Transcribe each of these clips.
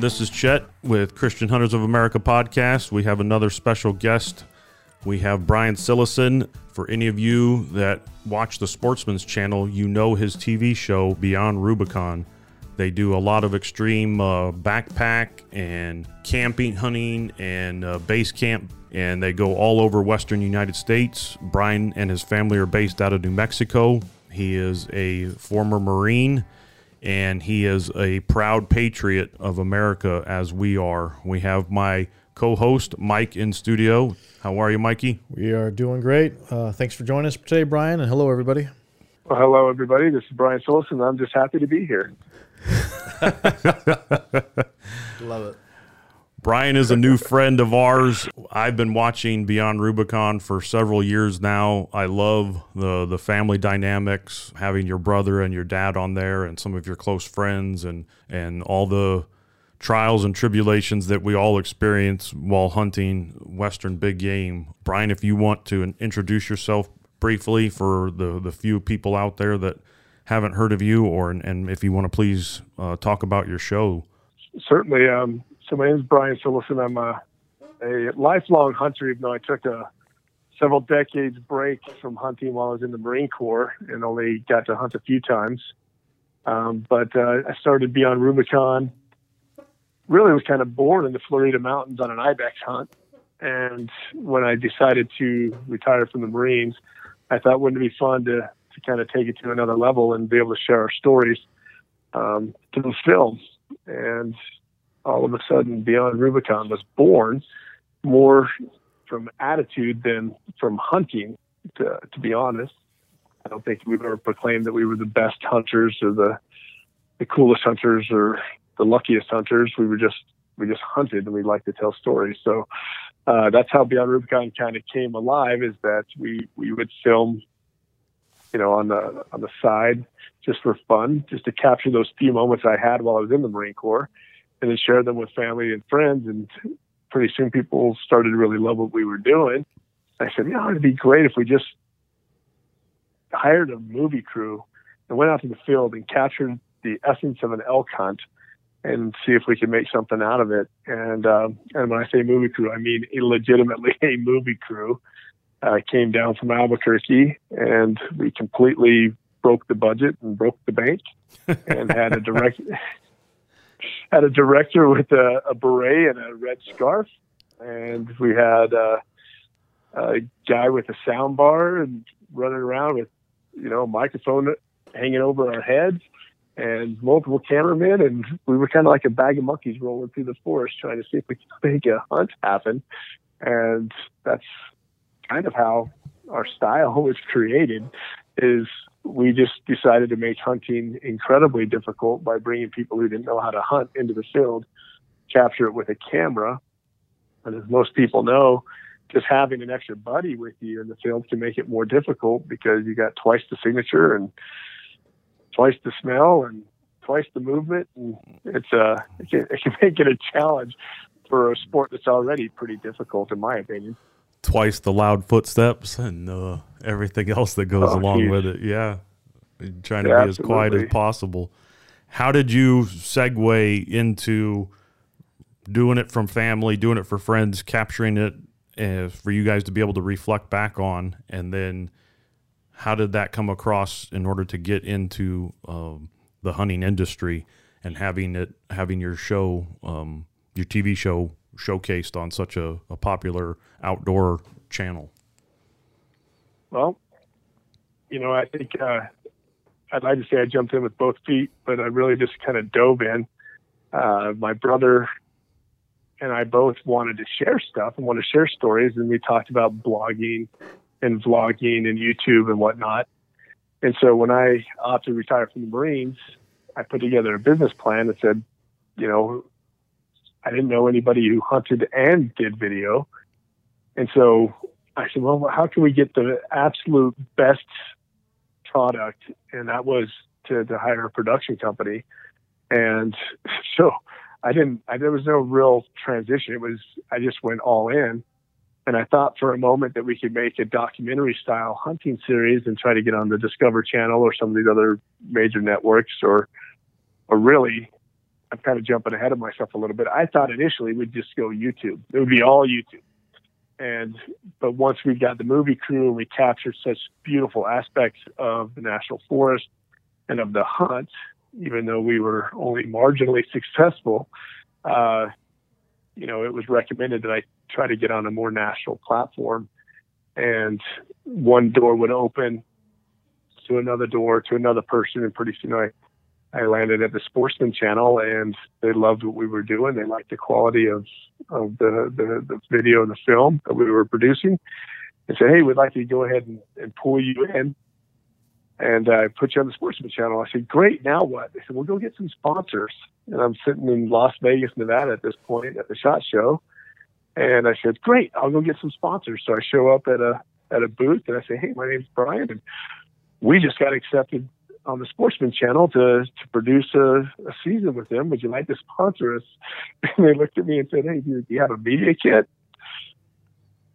This is Chet with Christian Hunters of America podcast. We have another special guest. We have Brian Cillessen. For any of you that watch the Sportsman's Channel, you know his TV show Beyond Rubicon. They do a lot of extreme uh, backpack and camping, hunting, and uh, base camp, and they go all over Western United States. Brian and his family are based out of New Mexico. He is a former Marine and he is a proud patriot of America as we are. We have my co-host Mike in studio. How are you, Mikey? We are doing great. Uh, thanks for joining us today, Brian, and hello everybody. Well, hello everybody. This is Brian Solson. I'm just happy to be here. Love it. Brian is a new friend of ours. I've been watching Beyond Rubicon for several years now. I love the the family dynamics, having your brother and your dad on there, and some of your close friends, and and all the trials and tribulations that we all experience while hunting western big game. Brian, if you want to introduce yourself briefly for the the few people out there that haven't heard of you, or and if you want to please uh, talk about your show. Certainly. Um, so my name is Brian Cillessen. I'm a, a lifelong hunter, even though I took a several decades break from hunting while I was in the Marine Corps and only got to hunt a few times. Um, but uh, I started Beyond Rubicon. Really was kind of born in the Florida mountains on an ibex hunt. And when I decided to retire from the Marines, I thought wouldn't it be fun to, to kind of take it to another level and be able to share our stories um, the film. And all of a sudden Beyond Rubicon was born more from attitude than from hunting, to, to be honest. I don't think we ever proclaimed that we were the best hunters or the the coolest hunters or the luckiest hunters. We were just we just hunted and we like to tell stories. So uh, that's how Beyond Rubicon kind of came alive. Is that we we would film, you know, on the on the side just for fun, just to capture those few moments I had while I was in the Marine Corps and then share them with family and friends. And pretty soon people started to really love what we were doing. I said, you know, it'd be great if we just hired a movie crew and went out to the field and captured the essence of an elk hunt and see if we can make something out of it. And um, and when I say movie crew, I mean legitimately a movie crew. Uh, came down from Albuquerque and we completely broke the budget and broke the bank and had a direct had a director with a, a beret and a red scarf, and we had uh, a guy with a sound bar and running around with you know a microphone hanging over our heads and multiple cameramen. And we were kind of like a bag of monkeys rolling through the forest trying to see if we could make a hunt happen. And that's kind of how our style was created is we just decided to make hunting incredibly difficult by bringing people who didn't know how to hunt into the field, capture it with a camera. And as most people know, just having an extra buddy with you in the field can make it more difficult because you got twice the signature and twice the smell and twice the movement. And it's uh, it can, it can make it a challenge for a sport that's already pretty difficult, in my opinion twice the loud footsteps and uh, everything else that goes oh, along geez. with it. Yeah, trying to yeah, be as quiet as possible. How did you segue into doing it from family, doing it for friends, capturing it uh, for you guys to be able to reflect back on, and then how did that come across in order to get into um, the hunting industry and having it having your show, um, your TV show showcased on such a, a popular outdoor channel? Well, you know, I think uh, I'd like to say I jumped in with both feet, but I really just kind of dove in. Uh, my brother and I both wanted to share stuff and want to share stories, and we talked about blogging and vlogging and YouTube and whatnot. And so when I opted to retire from the Marines, I put together a business plan that said, you know, I didn't know anybody who hunted and did video. And so I said, well, how can we get the absolute best product? And that was to, to hire a production company. And so I didn't, I, there was no real transition. It was, I just went all in. And I thought for a moment that we could make a documentary style hunting series and try to get on the Discover Channel or some of these other major networks or, or really I'm kind of jumping ahead of myself a little bit. I thought initially we'd just go YouTube. It would be all YouTube. And but once we got the movie crew and we captured such beautiful aspects of the national forest and of the hunt, even though we were only marginally successful, uh, you know, it was recommended that I try to get on a more national platform. And one door would open to another door to another person, and pretty soon I I landed at the Sportsman Channel, and they loved what we were doing. They liked the quality of of the the, the video and the film that we were producing, and said, "Hey, we'd like to go ahead and, and pull you in." And I put you on the Sportsman Channel. I said, "Great. Now what?" They said, "We'll go get some sponsors." And I'm sitting in Las Vegas, Nevada, at this point at the Shot Show, and I said, "Great. I'll go get some sponsors." So I show up at a at a booth, and I say, "Hey, my name's Brian, and we just got accepted on the Sportsman Channel to to produce a, a season with them. Would you like to sponsor us? And they looked at me and said, Hey, do you have a media kit?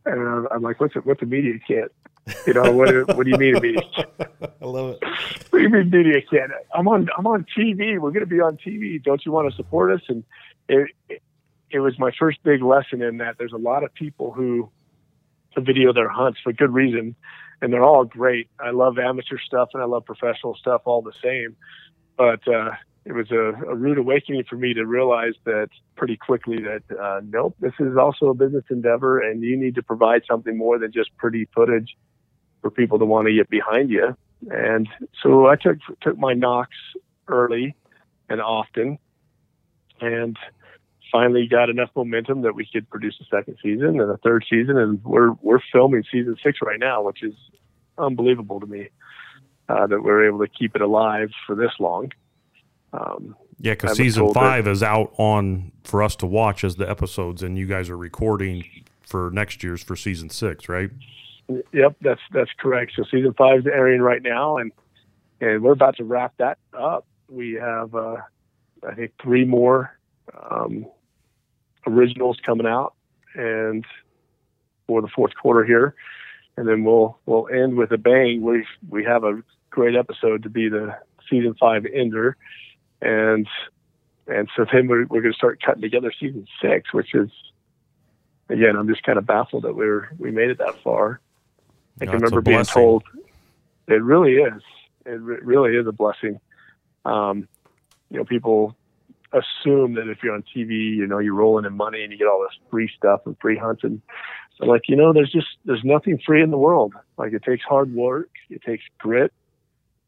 And I'm like, What's a what's a media kit? You know, what what do you mean a media kit? I love it. What do you mean media kit? I'm on I'm on TV. We're going to be on TV. Don't you want to support us? And it, it it was my first big lesson in that there's a lot of people who video their hunts for good reason and they're all great. I love amateur stuff and I love professional stuff all the same. But uh, it was a, a rude awakening for me to realize that pretty quickly that uh, nope, this is also a business endeavor, and you need to provide something more than just pretty footage for people to want to get behind you. And so I took took my knocks early and often, and finally got enough momentum that we could produce a second season and a third season, and we're we're filming season six right now, which is unbelievable to me uh, that we're able to keep it alive for this long. Um, yeah, because season five is out on for us to watch as the episodes, and you guys are recording for next year's for season six, right? Yep, that's that's correct. So season five is airing right now, and and we're about to wrap that up. We have, uh, I think, three more um, originals coming out, and for the fourth quarter here, and then we'll we'll end with a bang. We we have a great episode to be the season five ender, and and so then we're we're going to start cutting together season six, which is again I'm just kind of baffled that we're we made it that far. I can remember being told it really is it re- really is a blessing. Um, you know, people assume that if you're on TV, you know, you're rolling in money and you get all this free stuff and free hunting. So like, you know, there's just, there's nothing free in the world. Like it takes hard work. It takes grit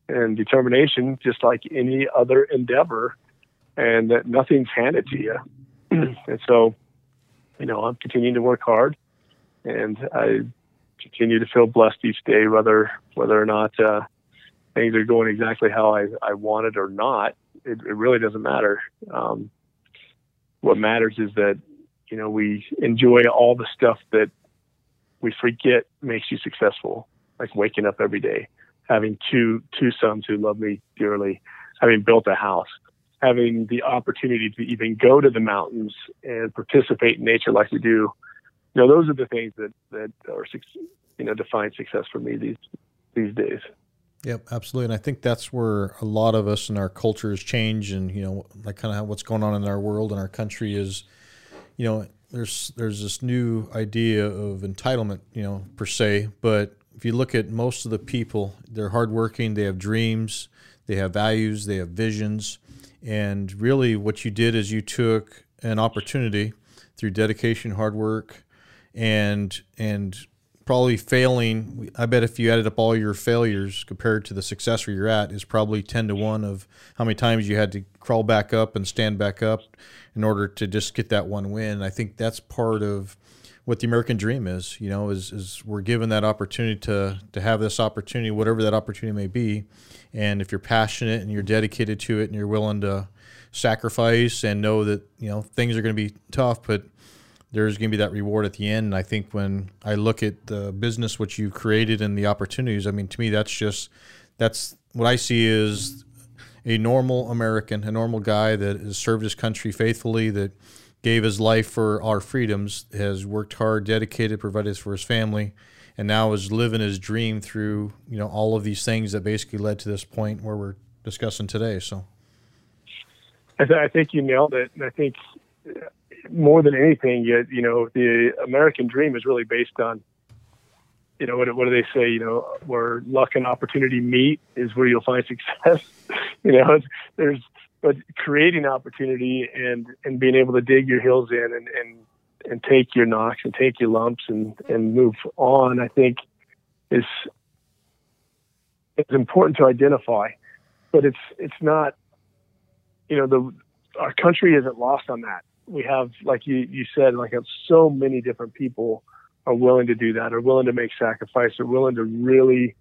and determination, just like any other endeavor and that nothing's handed to you. and so, you know, I'm continuing to work hard and I continue to feel blessed each day, whether, whether or not, uh, things are going exactly how I, I wanted or not it, it really doesn't matter. Um, what matters is that you know we enjoy all the stuff that we forget makes you successful, like waking up every day, having two two sons who love me dearly, having built a house, having the opportunity to even go to the mountains and participate in nature like we do. You know, those are the things that that are you know define success for me these these days. Yep, absolutely. And I think that's where a lot of us and our cultures change and, you know, like kind of what's going on in our world and our country is, you know, there's there's this new idea of entitlement, you know, per se, but if you look at most of the people, they're hardworking, they have dreams, they have values, they have visions, and really what you did is you took an opportunity through dedication, hard work, and and probably failing. I bet if you added up all your failures compared to the success where you're at, is probably ten to one of how many times you had to crawl back up and stand back up in order to just get that one win. I think that's part of what the American dream is. You know, is is we're given that opportunity to to have this opportunity, whatever that opportunity may be, and if you're passionate and you're dedicated to it and you're willing to sacrifice and know that you know things are going to be tough, but there's going to be that reward at the end. And I think when I look at the business which you've created and the opportunities, I mean, to me, that's just that's what I see is a normal American, a normal guy that has served his country faithfully, that gave his life for our freedoms, has worked hard, dedicated, provided for his family, and now is living his dream through you know all of these things that basically led to this point where we're discussing today. So. I, th- I think you nailed it, and I think more than anything, you, you know, the American dream is really based on, you know, what, what do they say? You know, where luck and opportunity meet is where you'll find success. you know, there's but creating opportunity and and being able to dig your heels in and and and take your knocks and take your lumps and and move on. I think is it's important to identify, but it's it's not. You know, the our country isn't lost on that. We have, like you you said, like so many different people are willing to do that, are willing to make sacrifice, are willing to really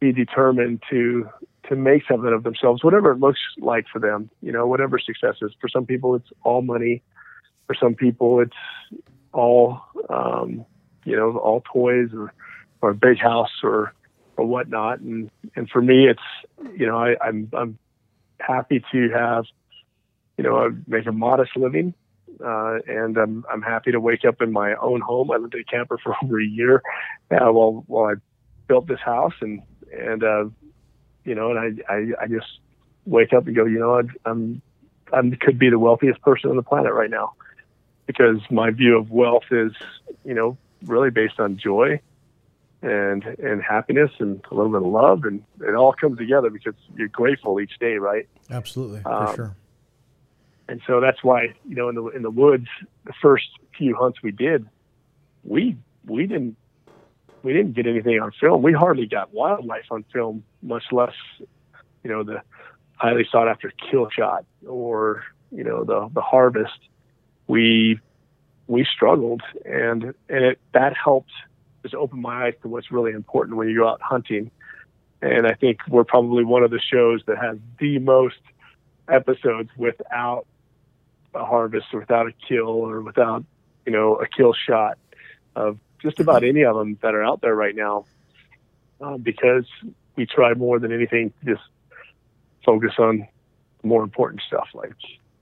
be determined to to make something of themselves, whatever it looks like for them. You know, whatever success is. For some people, it's all money. For some people, it's all um, you know, all toys or or a big house or or whatnot. And and for me, it's you know, I, I'm I'm happy to have you know I make a modest living. Uh, and I'm I'm happy to wake up in my own home. I lived in a camper for over a year uh, while while I built this house, and and uh, you know, and I, I I just wake up and go, you know, I'm I could be the wealthiest person on the planet right now because my view of wealth is, you know, really based on joy and and happiness and a little bit of love and it all comes together because you're grateful each day, right? Absolutely, for um, sure. And so that's why you know in the in the woods, the first few hunts we did, we we didn't we didn't get anything on film. We hardly got wildlife on film, much less you know the highly sought after kill shot or you know the the harvest. We we struggled and and it that helped just open my eyes to what's really important when you go out hunting. And I think we're probably one of the shows that has the most episodes without a harvest or without a kill or without, you know, a kill shot of just about any of them that are out there right now. Um, because we try more than anything to just focus on more important stuff like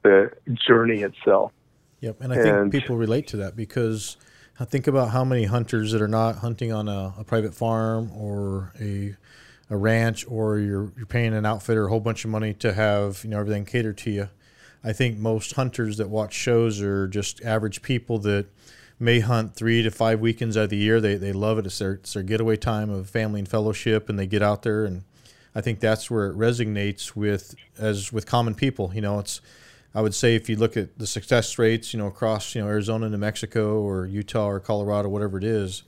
the journey itself. Yep, and I think people relate to that because I think about how many hunters that are not hunting on a, a private farm or a a ranch or you're you're paying an outfitter a whole bunch of money to have you know everything catered to you. I think most hunters that watch shows are just average people that may hunt three to five weekends out of the year. They they love it. It's their it's their getaway time of family and fellowship, and they get out there and I think that's where it resonates with as with common people. You know, it's I would say if you look at the success rates, you know, across you know Arizona, New Mexico, or Utah, or Colorado, whatever it is,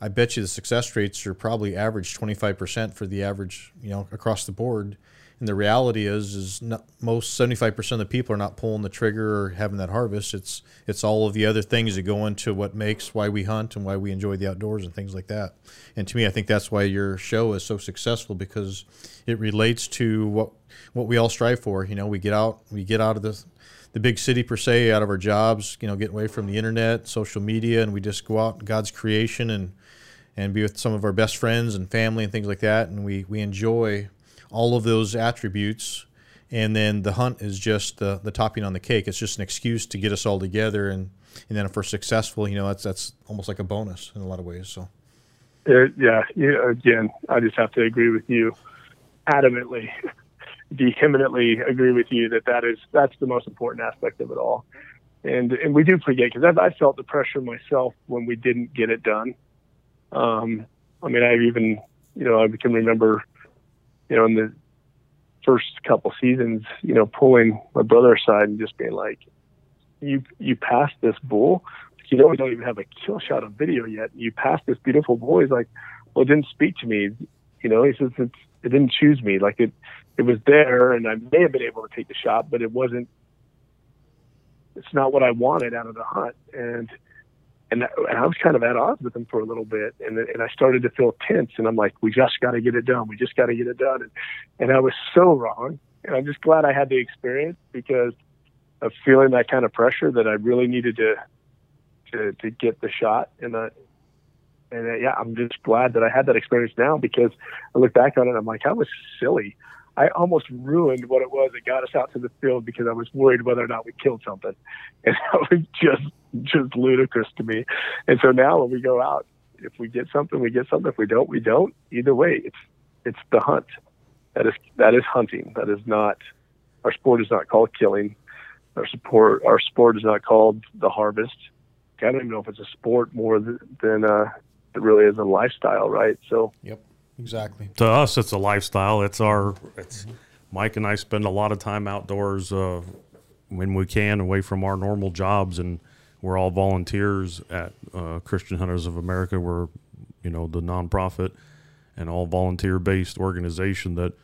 I bet you the success rates are probably average 25% for the average, you know, across the board. And the reality is, is not, most 75% of the people are not pulling the trigger or having that harvest. It's it's all of the other things that go into what makes why we hunt and why we enjoy the outdoors and things like that. And to me, I think that's why your show is so successful because it relates to what what we all strive for. You know, we get out, we get out of the the big city per se, out of our jobs. You know, get away from the internet, social media, and we just go out God's creation and and be with some of our best friends and family and things like that. And we we enjoy all of those attributes. And then the hunt is just the, the topping on the cake. It's just an excuse to get us all together. And, and then if we're successful, you know, that's, that's almost like a bonus in a lot of ways. So, yeah, yeah, again, I just have to agree with you adamantly, vehemently agree with you that that is, that's the most important aspect of it all. And, and we do forget because I felt the pressure myself when we didn't get it done. Um, I mean, I even, you know, I can remember you know, in the first couple seasons, you know, pulling my brother aside and just being like, "You you passed this bull. You know, we don't even have a kill shot of video yet. You passed this beautiful bull." He's like, "Well, it didn't speak to me." You know, he says it's, it didn't choose me. Like it it was there, and I may have been able to take the shot, but it wasn't. It's not what I wanted out of the hunt, and and, and I was kind of at odds with him for a little bit, and and I started to feel tense, and I'm like, we just got to get it done, we just got to get it done, and and I was so wrong, and I'm just glad I had the experience because of feeling that kind of pressure that I really needed to to to get the shot, and uh, and uh, yeah, I'm just glad that I had that experience now because I look back on it, I'm like, I was silly. I almost ruined what it was that got us out to the field because I was worried whether or not we killed something, and that was just just ludicrous to me. And so now when we go out, if we get something, we get something. If we don't, we don't. Either way, it's it's the hunt. That is that is hunting. That is not our sport is not called killing. Our support, our sport is not called the harvest. I don't even know if it's a sport more than, than uh, it really is a lifestyle, right? So, yep, exactly. To us, it's a lifestyle. It's our. It's Mike and I spend a lot of time outdoors uh, when we can, away from our normal jobs, and we're all volunteers at uh, Christian Hunters of America. We're, you know, the nonprofit and all volunteer based organization that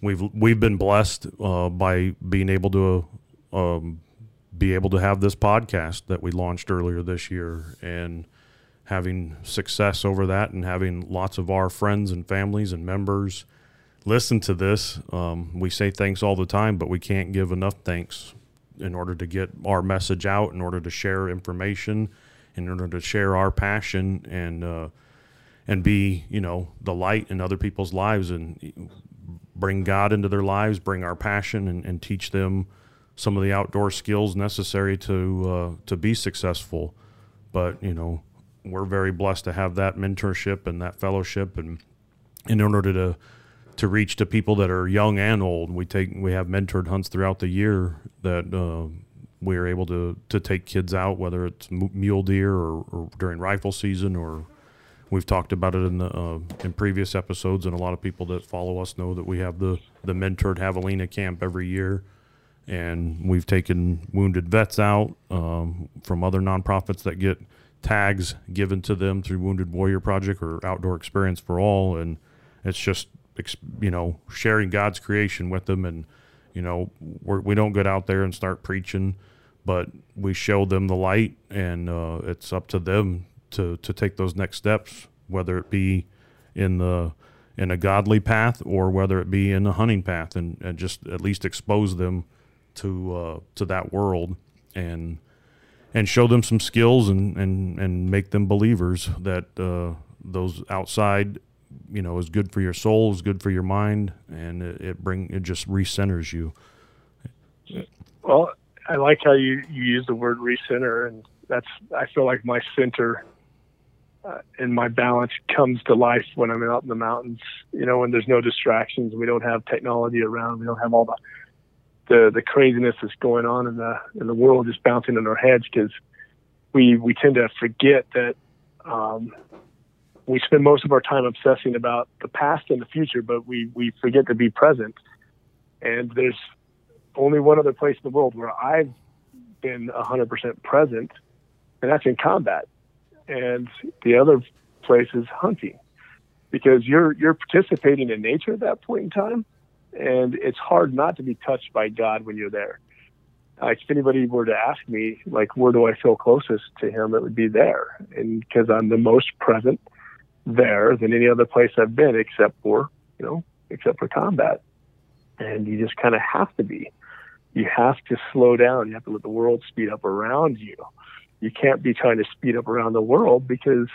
we've we've been blessed uh, by being able to um, be able to have this podcast that we launched earlier this year and having success over that and having lots of our friends and families and members listen to this. Um, we say thanks all the time, but we can't give enough thanks in order to get our message out, in order to share information, in order to share our passion and uh, and be you know the light in other people's lives and bring God into their lives, bring our passion, and, and teach them some of the outdoor skills necessary to uh, to be successful. But you know, we're very blessed to have that mentorship and that fellowship, and in order to to reach to people that are young and old, we take we have mentored hunts throughout the year that uh, we are able to to take kids out, whether it's mule deer or, or during rifle season or We've talked about it in the uh, in previous episodes, and a lot of people that follow us know that we have the the mentored javelina camp every year, and we've taken wounded vets out um, from other nonprofits that get tags given to them through Wounded Warrior Project or Outdoor Experience for All, and it's just you know sharing God's creation with them, and you know we're, we do not get out there and start preaching, but we show them the light, and uh, it's up to them to to take those next steps, whether it be in the in a godly path or whether it be in a hunting path, and, and just at least expose them to uh, to that world and and show them some skills and and and make them believers that uh, those outside you know is good for your soul is good for your mind and it, it bring it just recenters you well i like how you you use the word recenter and that's i feel like my center uh, and my balance comes to life when I'm out in the mountains. You know, when there's no distractions, we don't have technology around, we don't have all the the, the craziness that's going on in the in the world just bouncing in our heads because we we tend to forget that um, we spend most of our time obsessing about the past and the future, but we we forget to be present. And there's only one other place in the world where I've been 100% present, and that's in combat and the other place is hunting because you're you're participating in nature at that point in time and it's hard not to be touched by God when you're there. Like if anybody were to ask me, like where do I feel closest to Him, it would be there, and because I'm the most present there than any other place I've been, except for you know, except for combat, and you just kind of have to be. You have to slow down. You have to let the world speed up around you, you can't be trying to speed up around the world because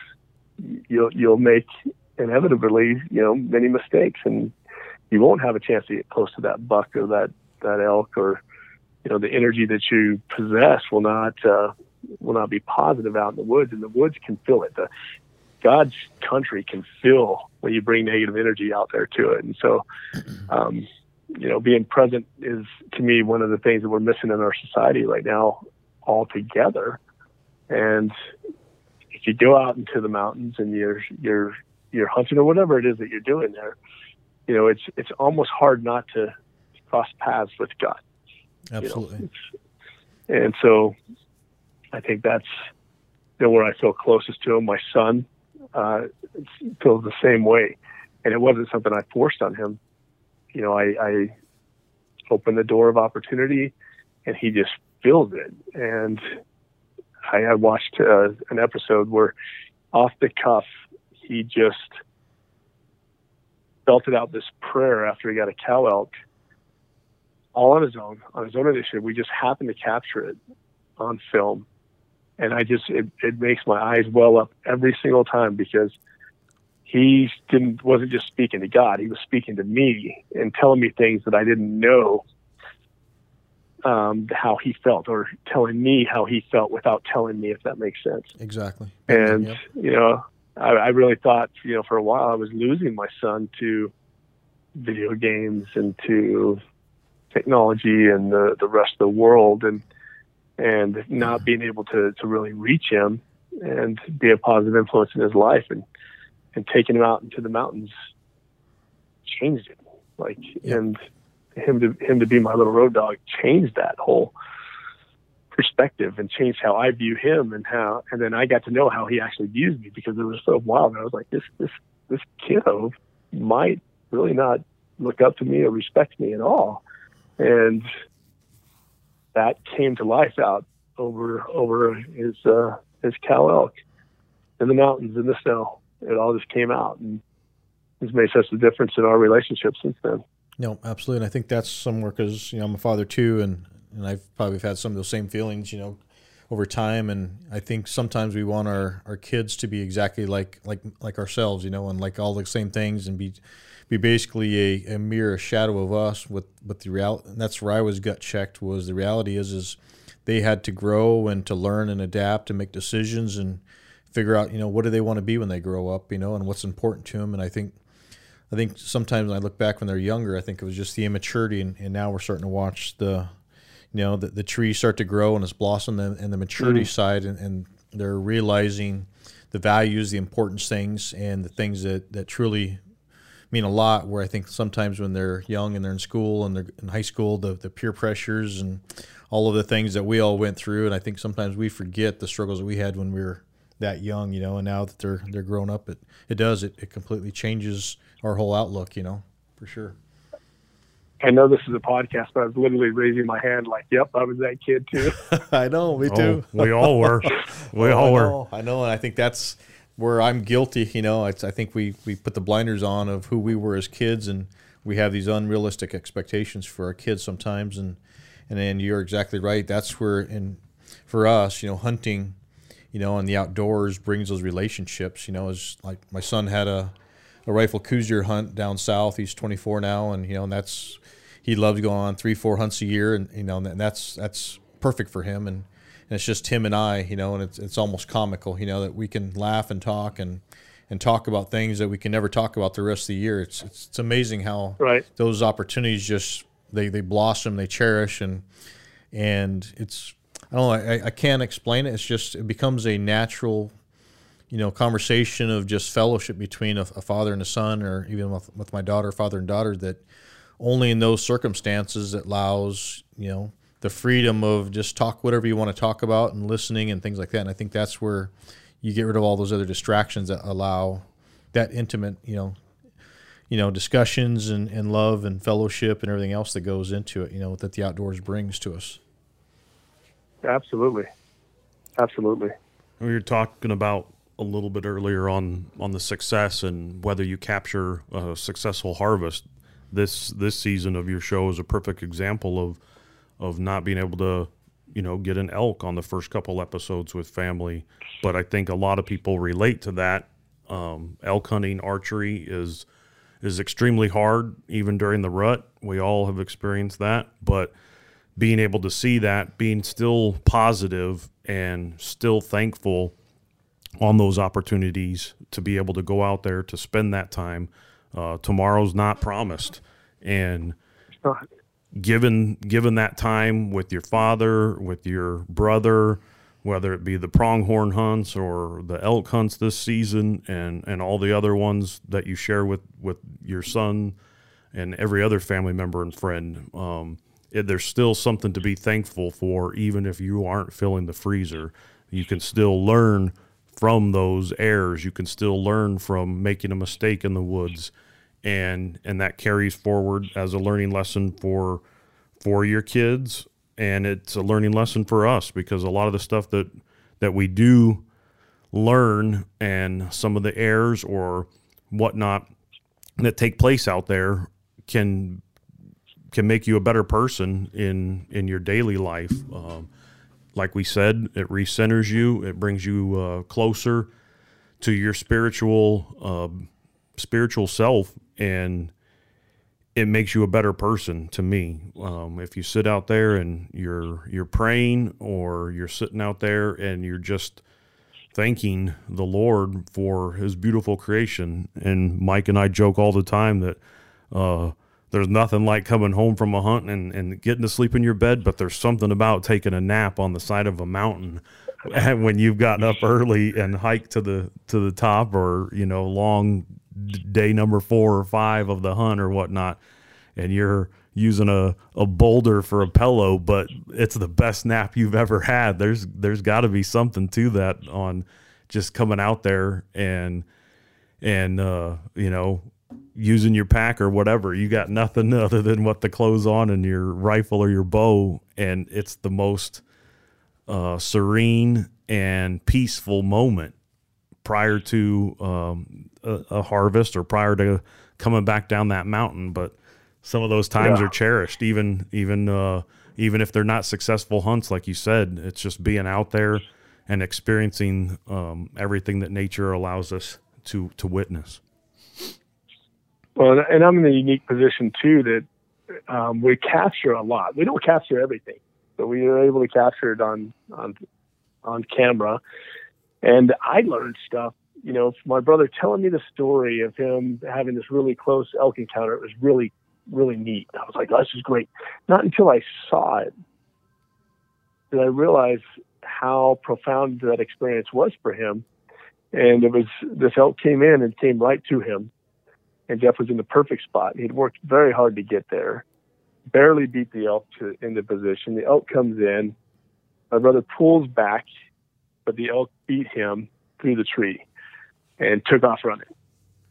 you'll you'll make inevitably you know many mistakes and you won't have a chance to get close to that buck or that that elk or you know the energy that you possess will not uh, will not be positive out in the woods and the woods can feel it the God's country can feel when you bring negative energy out there to it and so um, you know being present is to me one of the things that we're missing in our society right now altogether and if you go out into the mountains and you're you're you're hunting or whatever it is that you're doing there, you know, it's it's almost hard not to cross paths with God. Absolutely. You know? And so I think that's you know, where I feel closest to him. My son uh, feels the same way. And it wasn't something I forced on him. You know, I, I opened the door of opportunity and he just feels it. And I, I watched uh, an episode where, off the cuff, he just belted out this prayer after he got a cow elk, all on his own, on his own initiative. We just happened to capture it on film, and I just it, it makes my eyes well up every single time because he didn't wasn't just speaking to God; he was speaking to me and telling me things that I didn't know um, how he felt or telling me how he felt without telling me if that makes sense. Exactly. And, yep. you know, I, I really thought, you know, for a while I was losing my son to video games and to technology and the the rest of the world, and and not being able to to really reach him and be a positive influence in his life, and and taking him out into the mountains changed it. Like and him to him to be my little road dog changed that whole perspective and changed how I view him and how and then I got to know how he actually views me because it was so wild. And I was like, this this this kiddo might really not look up to me or respect me at all. And that came to life out over over his uh his cow elk in the mountains in the snow. It all just came out and has made such a difference in our relationship since then. No, absolutely. And I think that's somewhere because, you know, I'm a father too, and and I've probably had some of those same feelings, you know, over time. And I think sometimes we want our, our kids to be exactly like like like ourselves, you know, and like all the same things, and be be basically a, a a shadow of us. With with the reality, and that's where I was gut checked. Was the reality is is they had to grow and to learn and adapt and make decisions and figure out, you know, what do they want to be when they grow up, you know, and what's important to them. And I think I think sometimes when I look back when they're younger, I think it was just the immaturity, and, and now we're starting to watch the you know the, the trees start to grow and it's blossom and, and the maturity mm. side and, and they're realizing the values the importance things and the things that, that truly mean a lot where i think sometimes when they're young and they're in school and they're in high school the, the peer pressures and all of the things that we all went through. And i think sometimes we forget the struggles that we had when we were that young you know and now that they're they're grown up it, it does. It, it completely changes our whole outlook you know for sure I know this is a podcast, but I was literally raising my hand, like, "Yep, I was that kid too." I know, me too. Oh, we all were. We oh, all I were. Know, I know, and I think that's where I'm guilty. You know, it's, I think we we put the blinders on of who we were as kids, and we have these unrealistic expectations for our kids sometimes. And and then you're exactly right. That's where, and for us, you know, hunting, you know, and the outdoors brings those relationships. You know, as like my son had a a rifle Coues deer hunt down south. He's 24 now, and you know, and that's he loves going on three, four hunts a year, and you know, and that's that's perfect for him. And, and it's just him and I, you know, and it's it's almost comical, you know, that we can laugh and talk and and talk about things that we can never talk about the rest of the year. It's it's, it's amazing how right. those opportunities just they they blossom, they cherish, and and it's I don't know, I, I can't explain it. It's just it becomes a natural you know, conversation of just fellowship between a, a, father and a son, or even with, with my daughter, father and daughter, that only in those circumstances it allows you know the freedom of just talk whatever you want to talk about and listening and things like that. And I think that's where you get rid of all those other distractions that allow that intimate, you know, you know, discussions and, and love and fellowship and everything else that goes into it, you know, that the outdoors brings to us. Absolutely. Absolutely. We were talking about a little bit earlier on on the success and whether you capture a successful harvest this this season of your show is a perfect example of of not being able to you know get an elk on the first couple episodes with family. But i think a lot of people relate to that. Um, elk hunting archery is is extremely hard even during the rut. We all have experienced that. But being able to see that being still positive and still thankful on those opportunities to be able to go out there to spend that time uh, tomorrow's not promised, and given given that time with your father, with your brother, whether it be the pronghorn hunts or the elk hunts this season, and and all the other ones that you share with with your son and every other family member and friend. Um, there's still something to be thankful for, even if you aren't filling the freezer. You can still learn from those errors. You can still learn from making a mistake in the woods, and and that carries forward as a learning lesson for for your kids, and it's a learning lesson for us because a lot of the stuff that that we do learn and some of the errors or whatnot that take place out there can can make you a better person in in your daily life. Um, like we said, it recenters you. It brings you uh, closer to your spiritual uh, spiritual self, and it makes you a better person. To me, um, if you sit out there and you're you're praying, or you're sitting out there and you're just thanking the Lord for His beautiful creation, and Mike and I joke all the time that uh, there's nothing like coming home from a hunt and, and getting to sleep in your bed, but there's something about taking a nap on the side of a mountain when you've gotten up early and hiked to the to the top or you know long day number four or five of the hunt or whatnot. And you're using a, a boulder for a pillow but it's the best nap you've ever had. There's there's got to be something to that on just coming out there and and uh you know using your pack or whatever you got nothing other than what the clothes on and your rifle or your bow and it's the most uh, serene and peaceful moment prior to um, a, a, harvest or prior to coming back down that mountain. But some of those times yeah. are cherished, even even uh, even if they're not successful hunts, like you said. It's just being out there and experiencing um, everything that nature allows us to to witness. Well, and I'm in a unique position too that um, we capture a lot. We don't capture everything but we were able to capture it on on on camera. And I learned stuff, you know, my brother telling me the story of him having this really close elk encounter. It was really, really neat. I was like, oh, this is great. Not until I saw it did I realize how profound that experience was for him. And it was this elk came in and came right to him. And Jeff was in the perfect spot. He'd worked very hard to get there barely beat the elk to, into position. The elk comes in. My brother pulls back, but the elk beat him through the tree and took off running.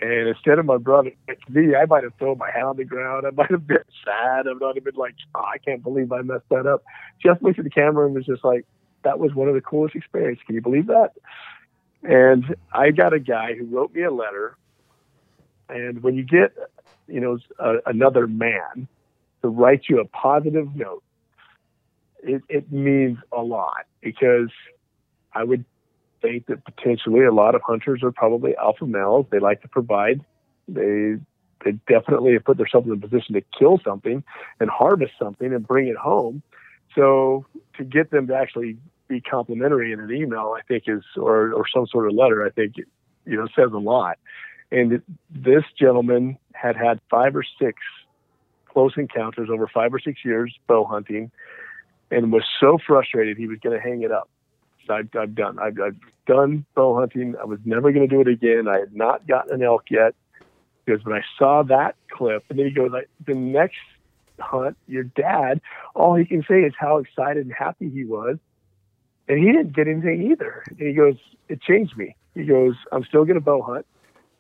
And instead of my brother, me, I might have thrown my hat on the ground. I might have been sad. I might have been like, oh, I can't believe I messed that up. Jeff looked at the camera and was just like, that was one of the coolest experiences. Can you believe that? And I got a guy who wrote me a letter. And when you get, you know, a, another man to write you a positive note, it, it means a lot because I would think that potentially a lot of hunters are probably alpha males. They like to provide. They they definitely have put themselves in a position to kill something and harvest something and bring it home. So to get them to actually be complimentary in an email, I think is or or some sort of letter, I think you know says a lot. And this gentleman had had five or six close encounters over five or six years bow hunting and was so frustrated he was going to hang it up. I've, I've done. I've, I've done bow hunting. I was never going to do it again. I had not gotten an elk yet because when I saw that clip, and then he goes, like, the next hunt, your dad, all he can say is how excited and happy he was. And he didn't get anything either. And he goes, it changed me. He goes, I'm still going to bow hunt.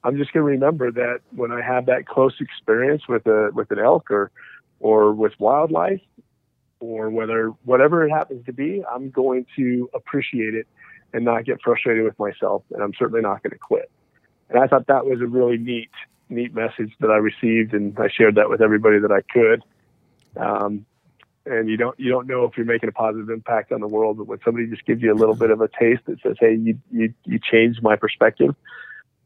I'm just going to remember that when I have that close experience with a with an elk or or with wildlife or whether whatever it happens to be, I'm going to appreciate it and not get frustrated with myself. And I'm certainly not going to quit. And I thought that was a really neat neat message that I received, and I shared that with everybody that I could. Um, and you don't you don't know if you're making a positive impact on the world, but when somebody just gives you a little bit of a taste that says, "Hey, you you you changed my perspective,"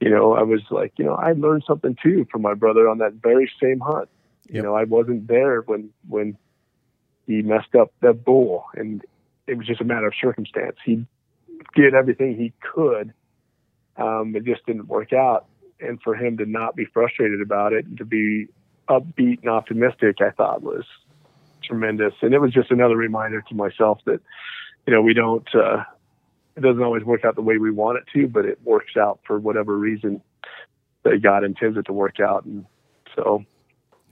you know, I was like, you know, I learned something too from my brother on that very same hunt. Yep. You know, I wasn't there when when he messed up that bull, and it was just a matter of circumstance. He did everything he could, um, it just didn't work out. And for him to not be frustrated about it and to be upbeat and optimistic, I thought was tremendous. And it was just another reminder to myself that, you know, we don't uh, it doesn't always work out the way we want it to, but it works out for whatever reason that God intends it to work out. And so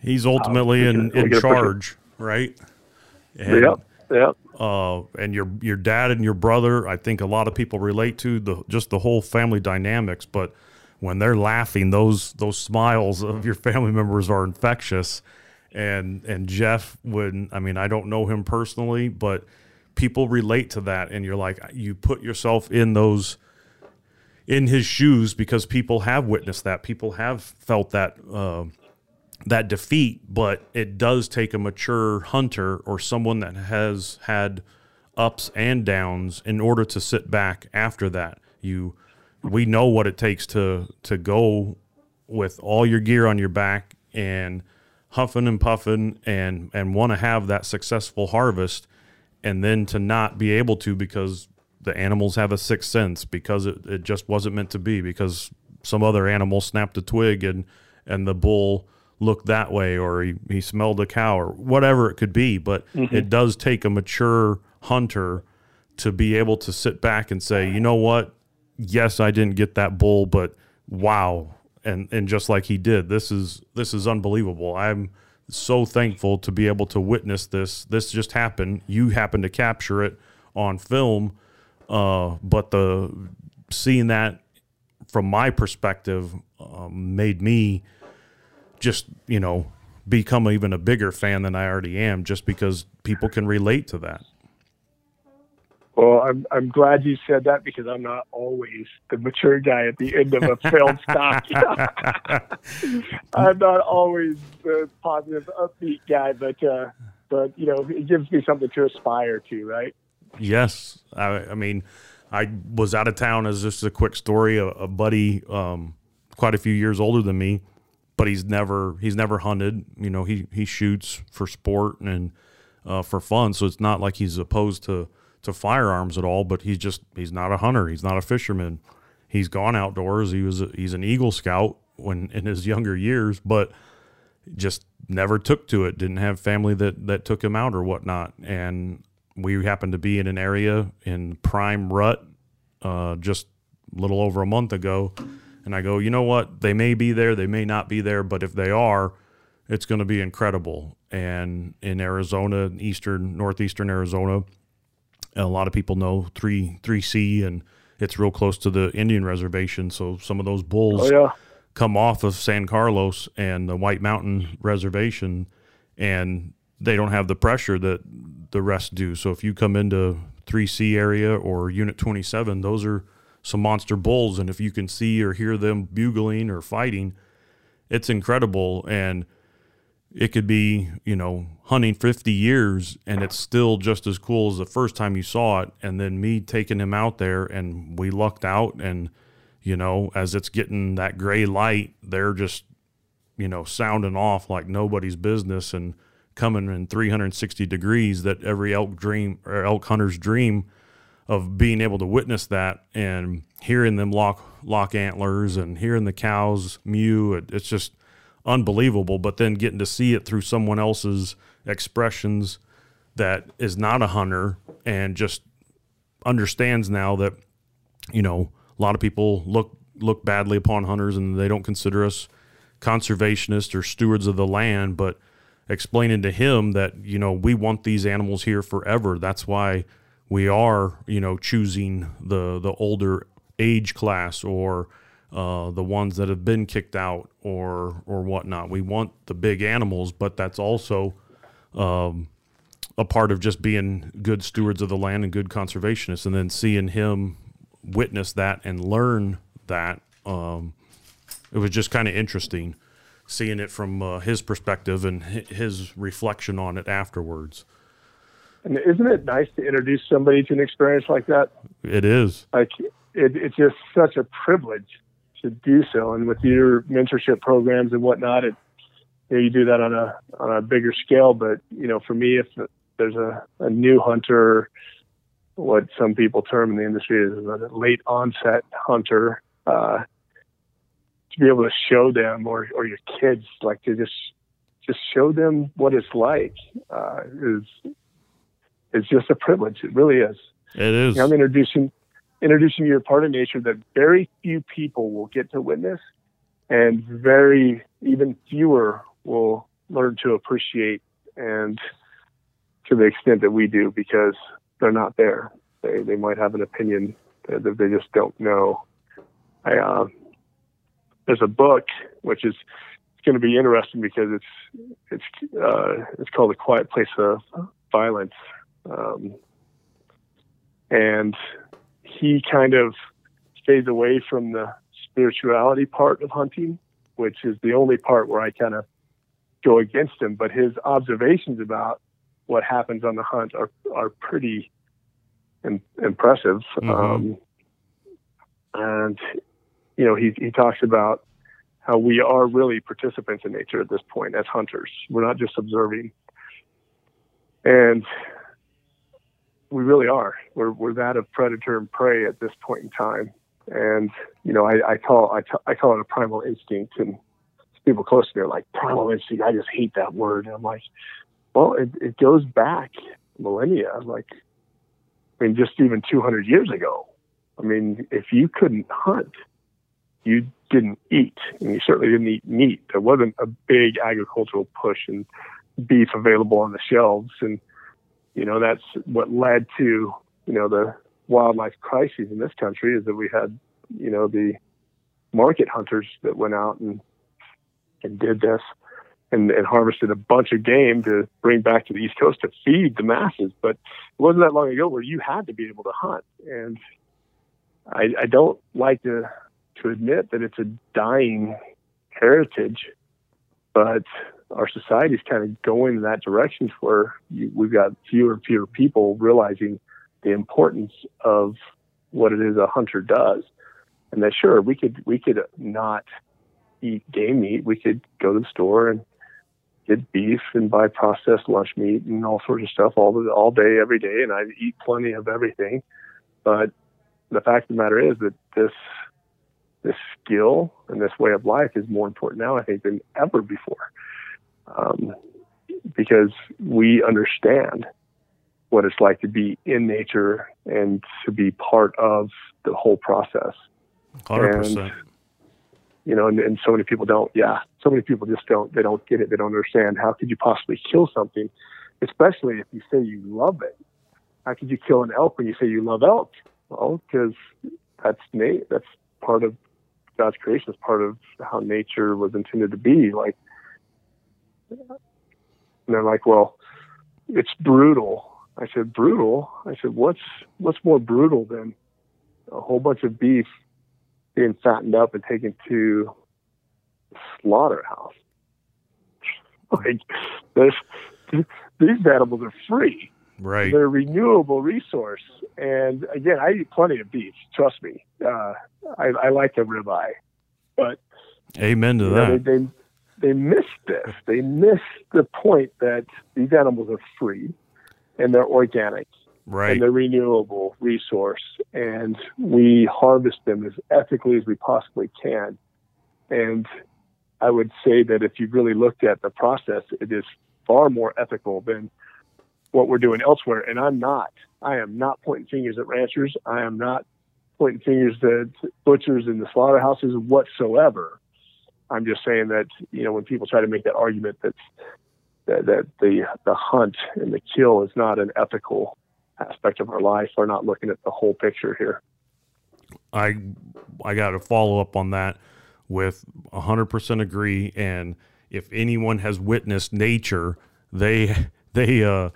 he's ultimately um, in, in charge, right? And, yep. Yep. Uh, and your your dad and your brother, I think a lot of people relate to the just the whole family dynamics. But when they're laughing, those those smiles of your family members are infectious. And and Jeff would, I mean, I don't know him personally, but people relate to that and you're like you put yourself in those in his shoes because people have witnessed that. People have felt that uh, that defeat but it does take a mature hunter or someone that has had ups and downs in order to sit back after that. You we know what it takes to to go with all your gear on your back and huffing and puffing and and want to have that successful harvest and then to not be able to because the animals have a sixth sense because it, it just wasn't meant to be because some other animal snapped a twig and and the bull looked that way or he, he smelled a cow or whatever it could be. But mm-hmm. it does take a mature hunter to be able to sit back and say, you know what? Yes, I didn't get that bull, but wow. And and just like he did, this is this is unbelievable. I'm so thankful to be able to witness this. This just happened. You happened to capture it on film. Uh, but the seeing that from my perspective um, made me just you know become even a bigger fan than I already am, just because people can relate to that. Well, I'm I'm glad you said that because I'm not always the mature guy at the end of a failed stock. I'm not always the positive, upbeat guy, but uh, but you know, it gives me something to aspire to, right? Yes, I, I mean, I was out of town as just a quick story. A, a buddy, um, quite a few years older than me, but he's never he's never hunted. You know, he he shoots for sport and uh, for fun, so it's not like he's opposed to to firearms at all. But he's just he's not a hunter. He's not a fisherman. He's gone outdoors. He was a, he's an Eagle Scout when in his younger years, but just never took to it. Didn't have family that that took him out or whatnot. And we happened to be in an area in prime rut uh, just a little over a month ago. And I go, you know what? They may be there, they may not be there, but if they are, it's going to be incredible. And in Arizona, eastern, northeastern Arizona, a lot of people know three three C, and it's real close to the Indian reservation. So some of those bulls Oh yeah. come off of San Carlos and the White Mountain Reservation, and they don't have the pressure that the rest do. So if you come into 3C area or Unit 27, those are some monster bulls, and if you can see or hear them bugling or fighting, it's incredible. And it could be, you know, hunting 50 years and it's still just as cool as the first time you saw it. And then me taking him out there and we lucked out. And, you know, as it's getting that gray light, they're just, you know, sounding off like nobody's business and coming in 360 degrees that every elk dream or elk hunter's dream of being able to witness that and hearing them lock lock antlers and hearing the cows mew. It, it's just unbelievable. But then getting to see it through someone else's expressions that is not a hunter and just understands now that you know a lot of people look look badly upon hunters and they don't consider us conservationists or stewards of the land but explaining to him that you know we want these animals here forever that's why we are you know choosing the the older age class or uh, the ones that have been kicked out or or whatnot. We want the big animals but that's also um, a part of just being good stewards of the land and good conservationists. And then seeing him witness that and learn that um, it was just kind of interesting seeing it from uh, his perspective and his reflection on it afterwards. And isn't it nice to introduce somebody to an experience like that? it is. Like it, it's just such a privilege to do so. And with your mentorship programs and whatnot, it you, know, you do that on a on a bigger scale. But you know, for me, if there's a, a new hunter, what some people term in the industry is a late onset hunter, uh, to be able to show them or or your kids like to just just show them what it's like uh, is is just a privilege. It really is. it is I'm introducing introducing you to a part of nature that very few people will get to witness, and very even fewer will learn to appreciate and to the extent that we do because they're not there. They they might have an opinion that they just don't know. I uh, there's a book which is going to be interesting because it's it's uh, it's called A Quiet Place of Violence. Um, and he kind of stays away from the spirituality part of hunting, which is the only part where I kind of go against him. But his observations about what happens on the hunt are are pretty im- impressive. Mhm. Um, and you know, he he talks about how we are really participants in nature at this point as hunters. We're not just observing. And we really are. We're we're that of predator and prey at this point in time, and you know I, I call I, I call it a primal instinct, and people close to me are like primal instinct. I just hate that word. And I'm like, well, it, it goes back millennia. Like, I mean, just even 200 years ago. I mean, if you couldn't hunt, you didn't eat, and you certainly didn't eat meat. There wasn't a big agricultural push and beef available on the shelves, and you know that's what led to you know the wildlife crises in this country is that we had you know the market hunters that went out and and did this and, and harvested a bunch of game to bring back to the East Coast to feed the masses. But it wasn't that long ago where you had to be able to hunt. And I, I don't like to to admit that it's a dying heritage, but our society is kind of going in that direction where you, we've got fewer and fewer people realizing the importance of what it is a hunter does. And that sure we could we could not eat game meat. We could go to the store and get beef and buy processed lunch meat and all sorts of stuff all the, all day every day, and I eat plenty of everything. But the fact of the matter is that this this skill and this way of life is more important now, I think, than ever before, um, because we understand what it's like to be in nature and to be part of the whole process. Hundred percent you know, and, and so many people don't. Yeah, so many people just don't. They don't get it. They don't understand. How could you possibly kill something, especially if you say you love it? How could you kill an elk when you say you love elk? Well, because that's na- That's part of God's creation. It's part of how nature was intended to be. Like, and they're like, well, it's brutal. I said, brutal. I said, what's what's more brutal than a whole bunch of beef being fattened up and taken to slaughterhouse. Like there's these animals are free. Right. They're a renewable resource. And again, I eat plenty of beef. Trust me. Uh, I, I like a ribeye, but amen to that. Know, they, they they miss this. They miss the point that these animals are free and they're organic right. and the renewable resource, and we harvest them as ethically as we possibly can. And I would say that if you really looked at the process, it is far more ethical than what we're doing elsewhere. And I'm not. I am not pointing fingers at ranchers. I am not pointing fingers at butchers in the slaughterhouses whatsoever. I'm just saying that you know when people try to make that argument that that, that the the hunt and the kill is not an ethical aspect of our life are not looking at the whole picture here. I I got to follow up on that with 100% agree and if anyone has witnessed nature, they they uh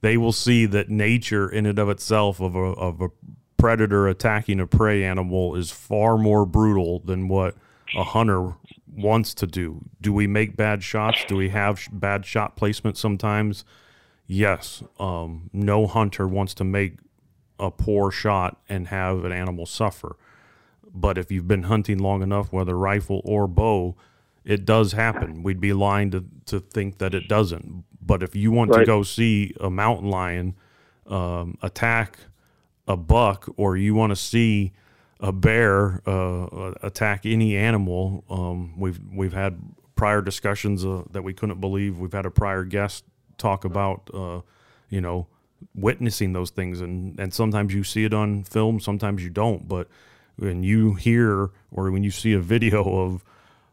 they will see that nature in and of itself of a of a predator attacking a prey animal is far more brutal than what a hunter wants to do. Do we make bad shots? Do we have bad shot placement sometimes? yes, um, no hunter wants to make a poor shot and have an animal suffer. But if you've been hunting long enough, whether rifle or bow, it does happen. We'd be lying to, to think that it doesn't. But if you want right. to go see a mountain lion um, attack a buck, or you want to see a bear uh, attack any animal, um, we've we've had prior discussions uh, that we couldn't believe. We've had a prior guest talk about, uh, you know, witnessing those things, and and sometimes you see it on film, sometimes you don't. But when you hear or when you see a video of,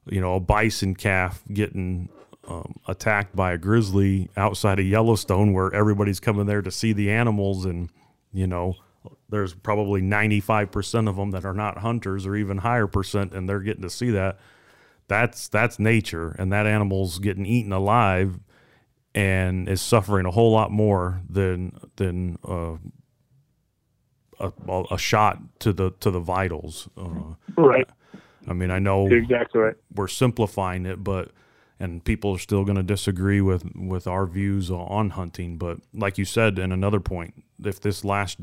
you know, a bison calf getting um, attacked by a grizzly outside of Yellowstone, where everybody's coming there to see the animals, and you know, there's probably 95% of them that are not hunters, or even higher percent, and they're getting to see that. That's that's nature, and that animal's getting eaten alive and is suffering a whole lot more than than uh, a, a shot to the to the vitals. Uh, right. I mean, I know exactly right. We're simplifying it, but and people are still going to disagree with with our views on hunting. But like you said, in another point, if this last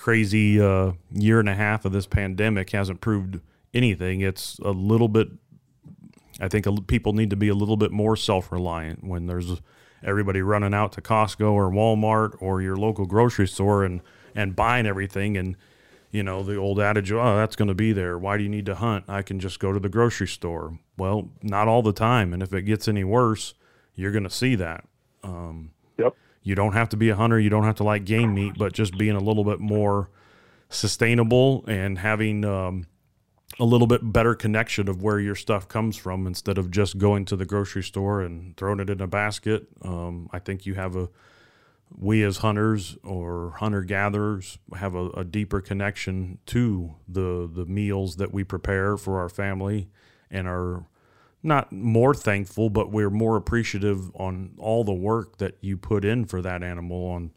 crazy uh, year and a half of this pandemic hasn't proved anything, it's a little bit. I think people need to be a little bit more self reliant when there's everybody running out to Costco or Walmart or your local grocery store and and buying everything and you know, the old adage, oh, that's going to be there. Why do you need to hunt? I can just go to the grocery store. Well, not all the time. And if it gets any worse, you're going to see that. Um, Yep. You don't have to be a hunter. You don't have to like game meat, but just being a little bit more sustainable and having um, a little bit better connection of where your stuff comes from instead of just going to the grocery store and throwing it in a basket. Um, I think you have a we as hunters or hunter gatherers have a, a deeper connection to the the meals that we prepare for our family and are not more thankful but we're more appreciative on all the work that you put in for that animal on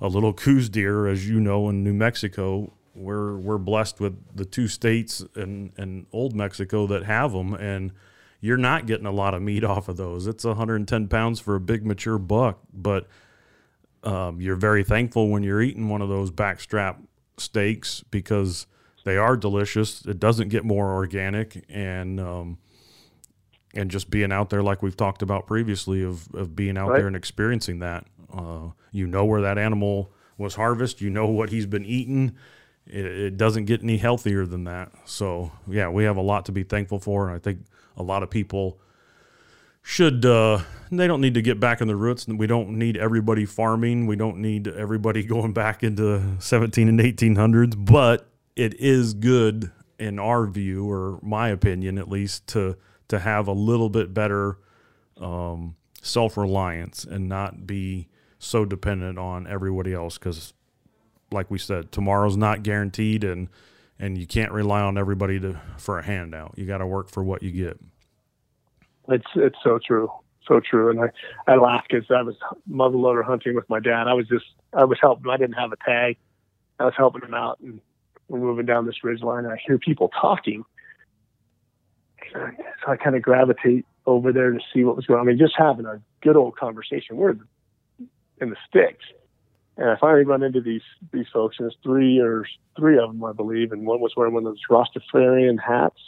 a little Coues deer as you know in New Mexico we're we're blessed with the two states and and old Mexico that have them and you're not getting a lot of meat off of those it's 110 pounds for a big mature buck but um, you're very thankful when you're eating one of those backstrap steaks because they are delicious. It doesn't get more organic, and um, and just being out there, like we've talked about previously, of of being out Right. there and experiencing that. Uh, you know where that animal was harvested. You know what he's been eating. It, it doesn't get any healthier than that. So yeah, we have a lot to be thankful for, and I think a lot of people should uh, they don't need to get back in the roots we don't need everybody farming we don't need everybody going back into 17 and 1800s but it is good in our view or my opinion at least to to have a little bit better um, self-reliance and not be so dependent on everybody else because like we said tomorrow's not guaranteed and and you can't rely on everybody to for a handout you got to work for what you get It's it's so true, so true. And I I laugh because I was muzzleloader hunting with my dad. I was just I was helping. I didn't have a tag. I was helping him out, and we're moving down this ridge line. And I hear people talking, so I kind of gravitate over there to see what was going on. I mean, just having a good old conversation. We're in the sticks, and I finally run into these these folks, and there's three or three of them, I believe, and one was wearing one of those Rastafarian hats,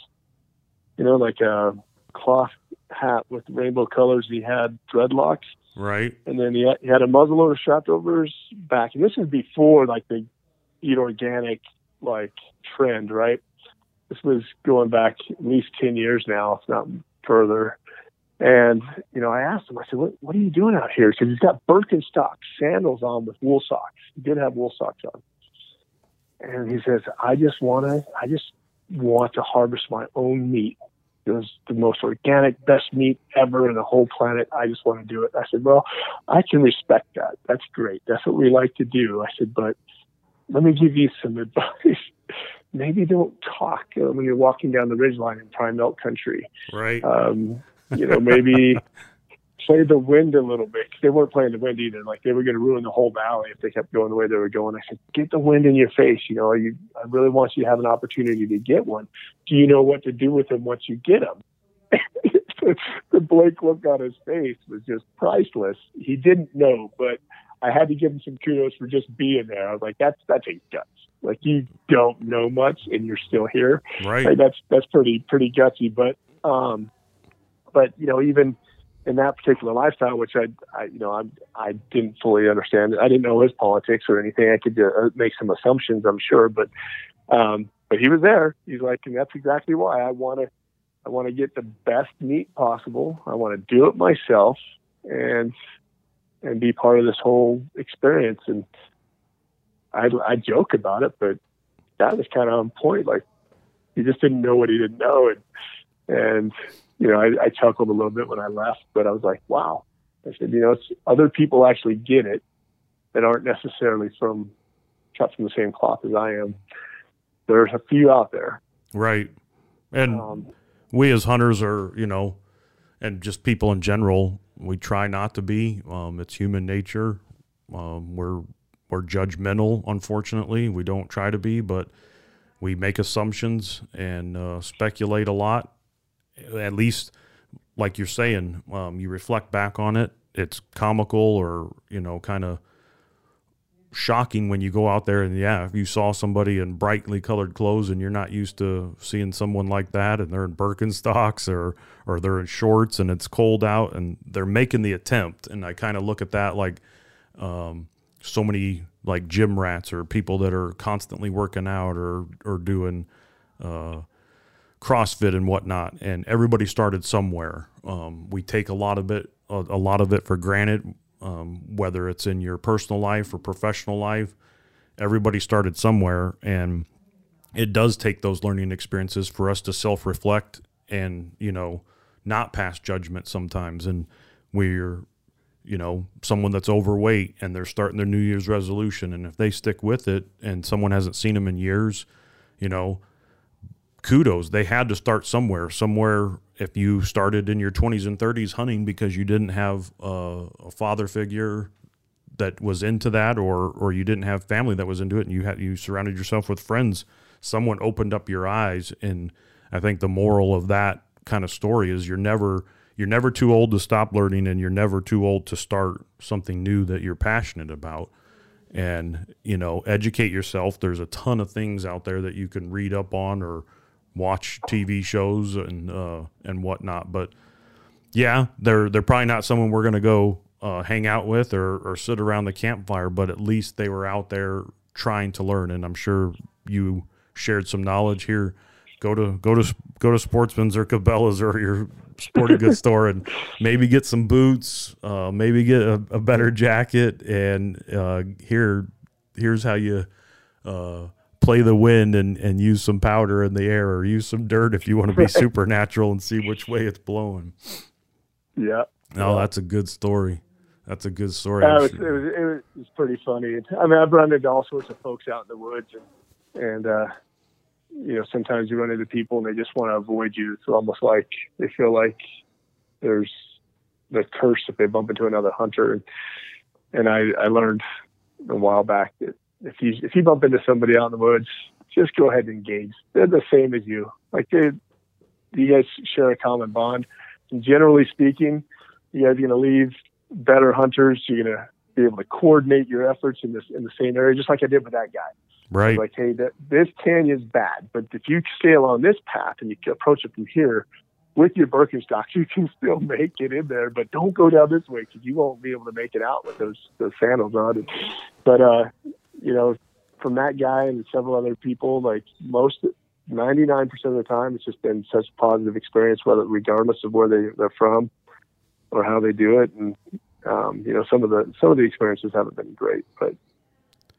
you know, like a cloth hat with rainbow colors. He had dreadlocks, right and then he had, he had a muzzleloader strapped over his back. And this is before like the eat organic like trend, right? This was going back at least ten years now, if not further. And you know, I asked him. I said, "What What are you doing out here?" Because he's got Birkenstock sandals on with wool socks. He did have wool socks on. And he says, "I just want to. I just want to harvest my own meat. It was the most organic, best meat ever in the whole planet. I just want to do it." I said, "Well, I can respect that. That's great. That's what we like to do." I said, "But let me give you some advice." Maybe don't talk when you're walking down the ridgeline in prime elk country right um, you know, maybe play the wind a little bit. They weren't playing the wind either. Like they were going to ruin the whole valley if they kept going the way they were going. I said, get the wind in your face. You know, you, I really want you to have an opportunity to get one. Do you know what to do with them once you get them? the Blake look on his face was just priceless. He didn't know, but I had to give him some kudos for just being there. I was like, that's that's a guts. Like you don't know much and you're still here. Right. Like that's that's pretty pretty gutsy. But um but you know even in that particular lifestyle which i i you know i i didn't fully understand i didn't know his politics or anything. I could uh, make some assumptions i'm sure. But um but he was there. He's like and that's exactly why i want to i want to get the best meat possible. I want to do it myself. And and be part of this whole experience. And i i joke about it but that was kind of on point. Like he just didn't know what he didn't know. And and you know I, I chuckled a little bit when I left but I was like wow. I said you know it's other people actually get it that aren't necessarily from cut from the same cloth as I am. There's a few out there. Right. And um, we as hunters are you know and just people in general we try not to be. Um, it's human nature. Um, we're we're judgmental unfortunately. We don't try to be but we make assumptions and uh, speculate a lot. At least like you're saying um, you reflect back on it. It's comical or you know kind of shocking when you go out there and yeah if you saw somebody in brightly colored clothes and you're not used to seeing someone like that and they're in birkenstocks or or they're in shorts and it's cold out and they're making the attempt and i kind of look at that like um, so many like gym rats or people that are constantly working out or or doing uh, CrossFit and whatnot. And everybody started somewhere. Um, we take a lot of it a, a lot of it for granted, um, whether it's in your personal life or professional life. Everybody started somewhere, and it does take those learning experiences for us to self reflect and you know not pass judgment sometimes. And we're you know, someone that's overweight and they're starting their New Year's resolution. And if they stick with it and someone hasn't seen them in years, you know, kudos. They had to start somewhere. Somewhere, if you started in your 20s and 30s hunting because you didn't have a, a father figure that was into that or or you didn't have family that was into it and you had you surrounded yourself with friends someone opened up your eyes and i think the moral of that kind of story is you're never you're never too old to stop learning and you're never too old to start something new that you're passionate about and you know educate yourself there's a ton of things out there that you can read up on or watch tv shows and uh, and whatnot but yeah they're they're probably not someone we're going to go uh, hang out with or, or sit around the campfire but at least they were out there trying to learn and i'm sure you shared some knowledge here. Go to go to go to sportsman's or cabela's or your sporting goods store and maybe get some boots, uh, maybe get a, a, better jacket, and uh, here here's how you uh, play the wind and, and use some powder in the air or use some dirt if you want to be supernatural and see which way it's blowing. Yeah. No, that's a good story. That's a good story. Uh, it, was, it, was, it, was, pretty funny. I mean, I've run into all sorts of folks out in the woods, and, and uh, you know, sometimes you run into people and they just want to avoid you. It's almost like they feel like there's the curse if they bump into another hunter. And, and I, I learned a while back that if you if you bump into somebody out in the woods, just go ahead and engage. They're the same as you. Like they, you guys share a common bond. And generally speaking, you guys are going to leave better hunters. You're going to be able to coordinate your efforts in this in the same area, just like I did with that guy. Right. Like, hey, that this canyon's bad, but if you stay along this path and you approach it from here with your Birkenstocks, you can still make it in there. But don't go down this way because you won't be able to make it out with those those sandals on. But uh, you know, from that guy and several other people, like most 99% of the time, it's just been such a positive experience, whether regardless of where they, they're from or how they do it. And um, you know, some of the some of the experiences haven't been great, but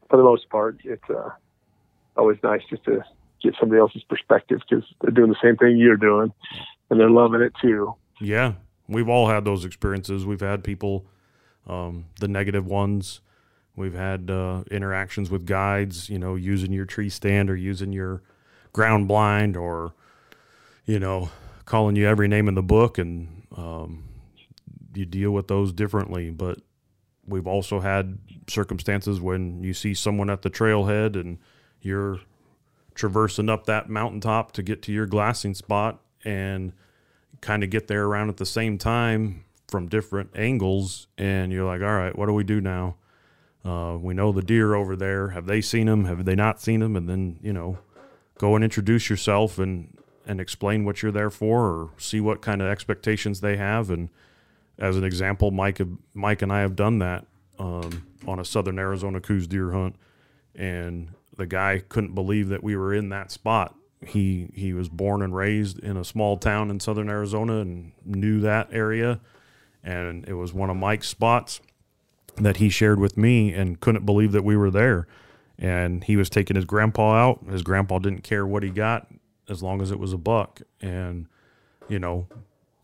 for the most part, it's uh, always nice just to get somebody else's perspective because they're doing the same thing you're doing and they're loving it too. Yeah, we've all had those experiences. We've had people, um, the negative ones. We've had uh, interactions with guides, you know, using your tree stand or using your ground blind or, you know, calling you every name in the book. And um, you deal with those differently. But we've also had circumstances when you see someone at the trailhead and you're traversing up that mountaintop to get to your glassing spot and kind of get there around at the same time from different angles and you're like all right what do we do now uh, we know the deer over there. Have they seen them have they not seen them and then you know go and introduce yourself and and explain what you're there for or see what kind of expectations they have. And as an example mike mike and i have done that um, on a southern arizona Coues deer hunt. And the guy couldn't believe that we were in that spot. He he was born and raised in a small town in southern Arizona and knew that area, and it was one of Mike's spots that he shared with me and couldn't believe that we were there. And he was taking his grandpa out. His grandpa didn't care what he got as long as it was a buck. And you know,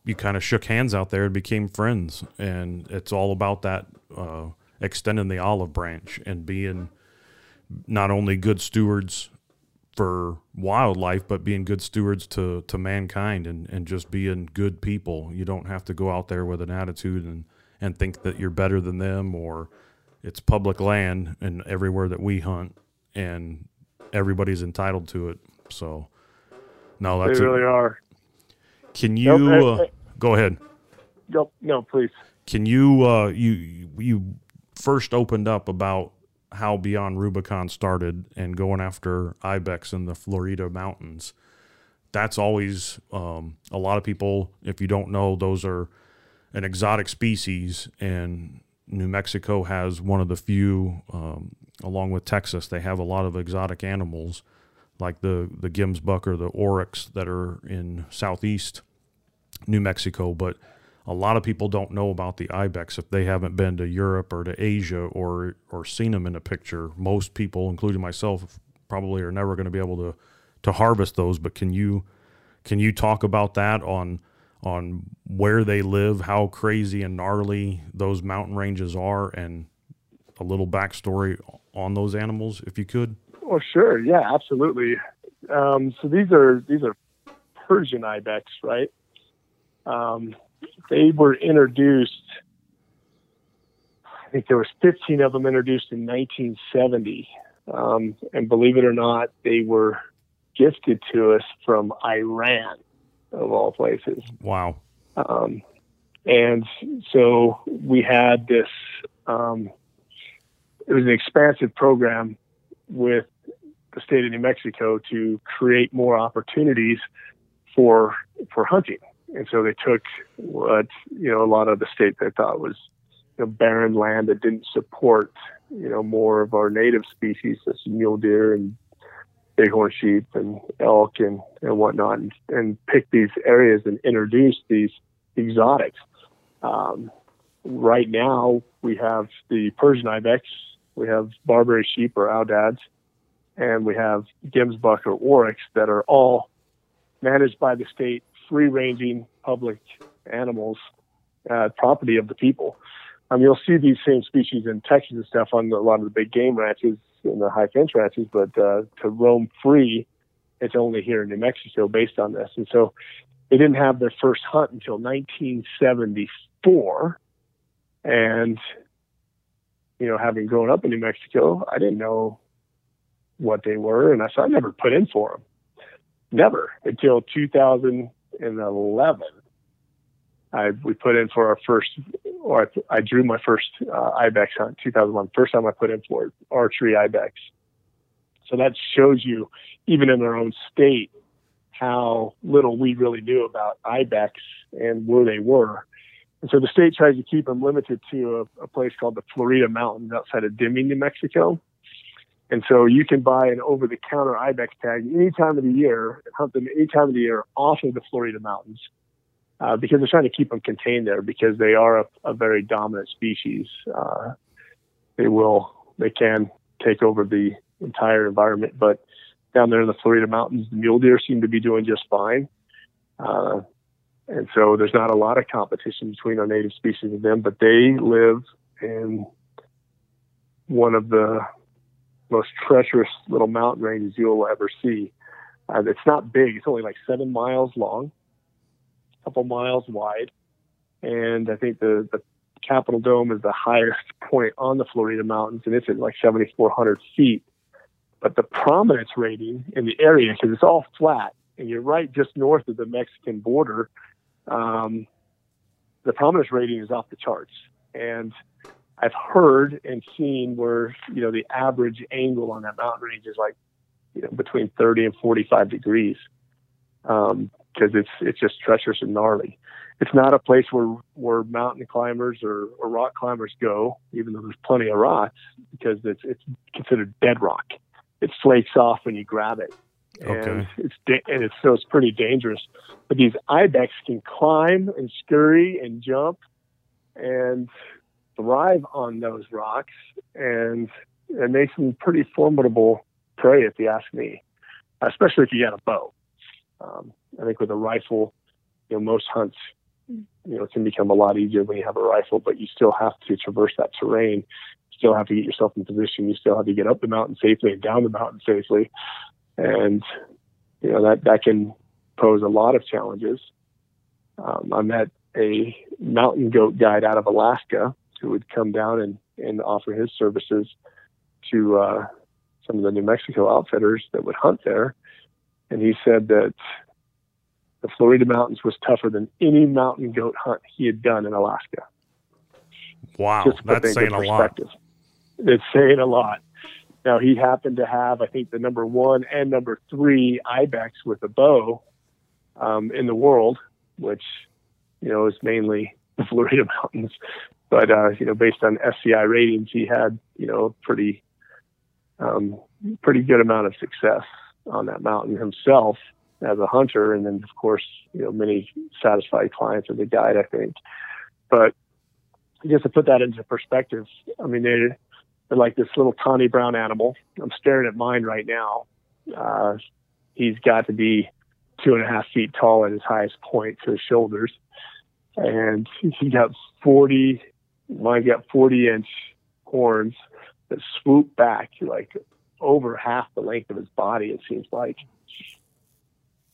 you kind of shook hands out there and became friends. And it's all about that uh, extending the olive branch and being not only good stewards for wildlife, but being good stewards to, to mankind and, and just being good people. You don't have to go out there with an attitude and, and think that you're better than them or it's public land and everywhere that we hunt and everybody's entitled to it. So no, that's they really it. are. Can you nope, uh, go ahead? Nope, no, please. Can you uh, you you first opened up about how Beyond Rubicon started and going after ibex in the Florida mountains. That's always um, a lot of people. If you don't know, those are an exotic species, and New Mexico has one of the few um, along with Texas. They have a lot of exotic animals like the the gemsbuck or the oryx that are in southeast New Mexico, but a lot of people don't know about the ibex if they haven't been to Europe or to Asia or or seen them in a picture. Most people, including myself, probably are never going to be able to to harvest those. But can you can you talk about that on on where they live, how crazy and gnarly those mountain ranges are, and a little backstory on those animals, if you could? Oh, sure. Yeah, absolutely. Um, so these are these are Persian ibex, right? Um, they were introduced. I think there was 15 of them introduced in 1970, um, and believe it or not, they were gifted to us from Iran, of all places. Wow. Um, and so we had this. Um, it was an expansive program with the state of New Mexico to create more opportunities for for hunting. And so they took what you know a lot of the state they thought was you know, barren land that didn't support you know more of our native species, such as mule deer and bighorn sheep and elk and, and whatnot, and, and pick these areas and introduce these exotics. Um, right now, we have the Persian ibex, we have Barbary sheep or aoudads, and we have gemsbuck or oryx that are all managed by the state, free ranging public animals, uh, property of the people. Um, you'll see these same species in Texas and stuff on a lot of the big game ranches and the high fence ranches, but uh, to roam free, it's only here in New Mexico based on this. And so they didn't have their first hunt until 1974. And, you know, having grown up in New Mexico, I didn't know what they were, and I so I never put in for them, never until 2011. I we put in for our first, or I, I drew my first uh, ibex hunt 2001. First time I put in for archery ibex. So that shows you, even in our own state, how little we really knew about ibex and where they were. And so the state tries to keep them limited to a, a place called the Florida Mountains outside of Deming, New Mexico. And so you can buy an over the counter ibex tag any time of the year and hunt them any time of the year off of the Florida mountains uh, because they're trying to keep them contained there because they are a, a very dominant species. Uh, they will, they can take over the entire environment, but down there in the Florida mountains, the mule deer seem to be doing just fine. Uh, and so there's not a lot of competition between our native species and them, but they live in one of the most treacherous little mountain ranges you'll ever see. Uh, it's not big; it's only like seven miles long, couple miles wide, and I think the the Capitol Dome is the highest point on the Florida mountains, and it's at like 7,400 feet. But the prominence rating in the area, because it's all flat, and you're right just north of the Mexican border, um, the prominence rating is off the charts. And I've heard and seen where you know the average angle on that mountain range is like you know between 30 and 45 degrees because it's it's just treacherous and gnarly. It's not a place where where mountain climbers or, or rock climbers go, even though there's plenty of rocks, because it's it's considered bedrock. It flakes off when you grab it, Okay. and it's da- and it's so it's pretty dangerous. But these ibex can climb and scurry and jump, and thrive on those rocks and and make some pretty formidable prey if you ask me, especially if you got a bow. Um, I think with a rifle, you know, most hunts, you know, can become a lot easier when you have a rifle, but you still have to traverse that terrain. You still have to get yourself in position. You still have to get up the mountain safely and down the mountain safely. And, you know, that, that can pose a lot of challenges. Um, I met a mountain goat guide out of Alaska who would come down and, and offer his services to uh, some of the New Mexico outfitters that would hunt there. And he said that the Florida mountains was tougher than any mountain goat hunt he had done in Alaska. Wow, Just that's saying a lot. It's saying a lot. Now he happened to have, I think, the number one and number three ibex with a bow um, in the world, which you know is mainly the Florida mountains. But uh, you know, based on SCI ratings, he had you know pretty um, pretty good amount of success on that mountain himself as a hunter, and then of course, you know, many satisfied clients as a guide. I think, but just to put that into perspective, I mean, they're, they're like this little tawny brown animal. I'm staring at mine right now. Uh, he's got to be two and a half feet tall at his highest point to his shoulders, and he got 40. Mine got 40 inch horns that swoop back like over half the length of his body. It seems like